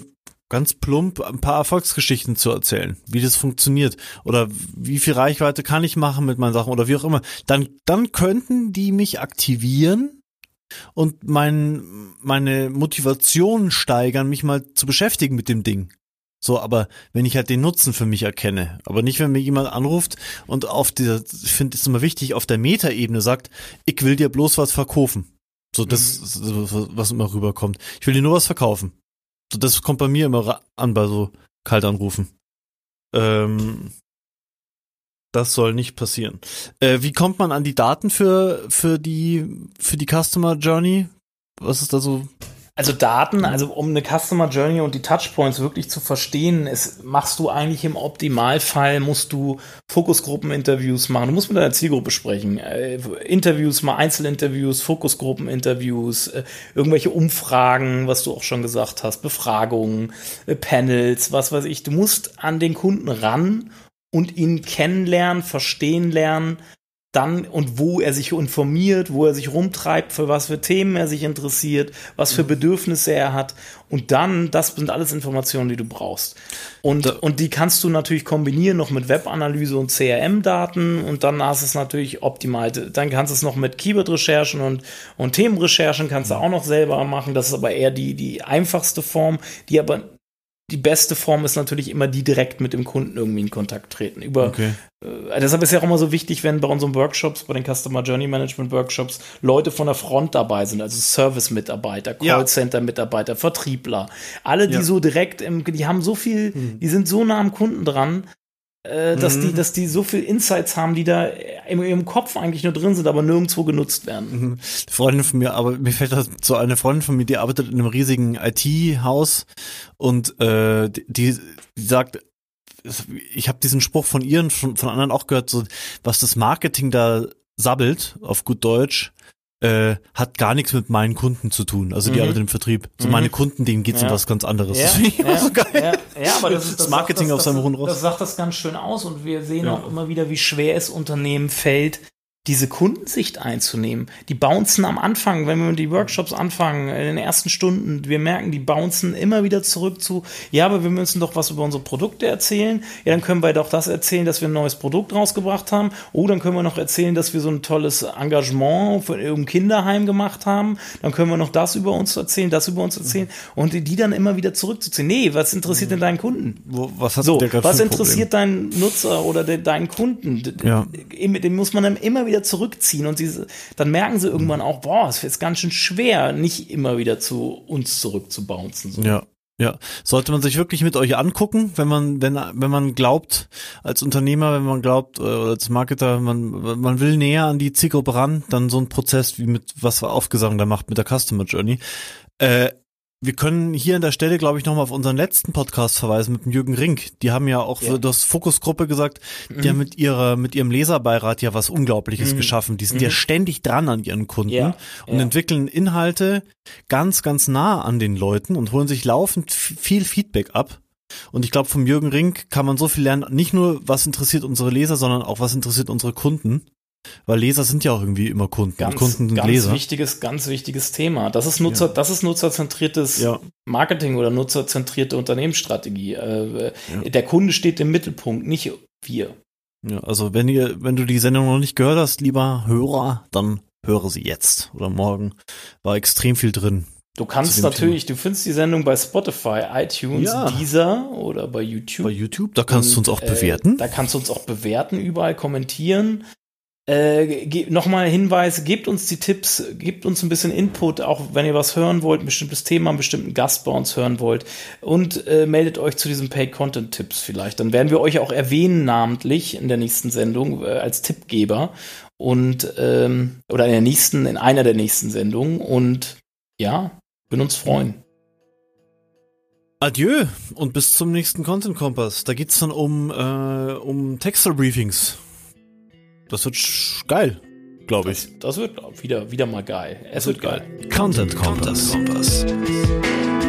ganz plump ein paar Erfolgsgeschichten zu erzählen, wie das funktioniert oder wie viel Reichweite kann ich machen mit meinen Sachen oder wie auch immer. Dann, dann könnten die mich aktivieren und mein, meine Motivation steigern, mich mal zu beschäftigen mit dem Ding. So, aber wenn ich halt den Nutzen für mich erkenne, aber nicht, wenn mir jemand anruft und auf dieser, ich finde es immer wichtig, auf der Metaebene sagt, ich will dir bloß was verkaufen. So, das, mhm. was immer rüberkommt. Ich will dir nur was verkaufen. So, das kommt bei mir immer an bei so Kaltanrufen. Ähm, das soll nicht passieren. Äh, wie kommt man an die Daten für, für die, für die Customer Journey? Was ist da so also Daten, also um eine Customer Journey und die Touchpoints wirklich zu verstehen, ist, machst du eigentlich im Optimalfall, musst du Fokusgruppeninterviews machen. Du musst mit deiner Zielgruppe sprechen. Äh, Interviews, mal Einzelinterviews, Fokusgruppeninterviews, äh, irgendwelche Umfragen, was du auch schon gesagt hast, Befragungen, äh, Panels, was weiß ich. Du musst an den Kunden ran und ihn kennenlernen, verstehen lernen, dann und wo er sich informiert, wo er sich rumtreibt, für was für Themen er sich interessiert, was für mhm. Bedürfnisse er hat. Und dann, das sind alles Informationen, die du brauchst. Und, und die kannst du natürlich kombinieren noch mit Webanalyse und CRM-Daten und dann hast du es natürlich optimal. Dann kannst du es noch mit Keyword-Recherchen und, und Themenrecherchen kannst du mhm. auch noch selber machen. Das ist aber eher die, die einfachste Form, die aber die beste Form ist natürlich immer die direkt mit dem Kunden irgendwie in Kontakt treten. Über, okay. äh, deshalb ist ja auch immer so wichtig, wenn bei unseren Workshops, bei den Customer Journey Management Workshops, Leute von der Front dabei sind, also Service-Mitarbeiter, Callcenter-Mitarbeiter, Vertriebler, alle, die ja. so direkt im, die haben so viel, hm. die sind so nah am Kunden dran, äh, dass, mhm. die, dass die so viel Insights haben, die da in ihrem Kopf eigentlich nur drin sind, aber nirgendwo genutzt werden. Mhm. Freundin von mir, aber mir fällt das so eine Freundin von mir, die arbeitet in einem riesigen IT-Haus und äh, die, die sagt, ich habe diesen Spruch von ihr und von, von anderen auch gehört, so was das Marketing da sabbelt, auf gut Deutsch, äh, hat gar nichts mit meinen Kunden zu tun. Also die mhm. arbeiten im Vertrieb. So mhm. meine Kunden, denen geht's ja. um was ganz anderes. Ja, ja, so ja, aber das ist das, das Marketing das, auf seinem Rund raus. Das sagt das ganz schön aus und wir sehen auch immer wieder, wie schwer es Unternehmen fällt, diese Kundensicht einzunehmen. Die bouncen am Anfang, wenn wir die Workshops anfangen, in den ersten Stunden, wir merken, die bouncen immer wieder zurück zu, ja, aber wir müssen doch was über unsere Produkte erzählen. Ja, dann können wir doch das erzählen, dass wir ein neues Produkt rausgebracht haben. Oh, dann können wir noch erzählen, dass wir so ein tolles Engagement für irgendein Kinderheim gemacht haben. Dann können wir noch das über uns erzählen, das über uns erzählen und die dann immer wieder zurückzuziehen. Nee, was interessiert denn deinen Kunden? Was hast so, was interessiert deinen Nutzer oder de, deinen Kunden? Ja. Den muss man dann immer wieder wieder zurückziehen und sie, dann merken sie irgendwann auch, boah, es ist ganz schön schwer, nicht immer wieder zu uns zurückzubouncen. So. Ja. Ja, sollte man sich wirklich mit euch angucken, wenn man, wenn, wenn man glaubt, als Unternehmer, wenn man glaubt, äh, oder als Marketer, man, man will näher an die Zielgruppe ran, dann so ein Prozess wie mit, was wir aufgesagt da macht mit der Customer Journey. Äh, wir können hier an der Stelle, glaube ich, nochmal auf unseren letzten Podcast verweisen mit dem Jürgen Rink. Die haben ja auch ja. für das Fokusgruppe gesagt, die mhm. haben mit ihrer, mit ihrem Leserbeirat ja was Unglaubliches mhm. geschaffen. Die sind mhm. ja ständig dran an ihren Kunden ja. und ja. entwickeln Inhalte ganz, ganz nah an den Leuten und holen sich laufend viel Feedback ab. Und ich glaube, vom Jürgen Rink kann man so viel lernen. Nicht nur, was interessiert unsere Leser, sondern auch, was interessiert unsere Kunden. Weil Leser sind ja auch irgendwie immer Kunden. Ganz, Kunden ganz Leser. wichtiges, ganz wichtiges Thema. Das ist Nutzer, ja. das ist nutzerzentriertes ja. Marketing oder nutzerzentrierte Unternehmensstrategie. Äh, ja. Der Kunde steht im Mittelpunkt, nicht wir. Ja, also wenn ihr, wenn du die Sendung noch nicht gehört hast, lieber Hörer, dann höre sie jetzt oder morgen. War extrem viel drin. Du kannst natürlich, Thema. du findest die Sendung bei Spotify, iTunes, ja. Deezer oder bei YouTube. Bei YouTube, da kannst Und, du uns auch bewerten. Äh, da kannst du uns auch bewerten, überall kommentieren. Äh, Nochmal Hinweis, gebt uns die Tipps, gebt uns ein bisschen Input, auch wenn ihr was hören wollt, ein bestimmtes Thema, einen bestimmten Gast bei uns hören wollt und äh, meldet euch zu diesen Paid-Content-Tipps vielleicht. Dann werden wir euch auch erwähnen namentlich in der nächsten Sendung äh, als Tippgeber und ähm, oder in der nächsten, in einer der nächsten Sendungen und ja, würden uns freuen. Adieu und bis zum nächsten Content Kompass. Da geht's dann um, äh, um Texter-Briefings. Das wird geil, glaube ich. Das, das, wird wieder, wieder mal geil. Es, wird, wird geil. geil. Content Kompass. Content Kompass.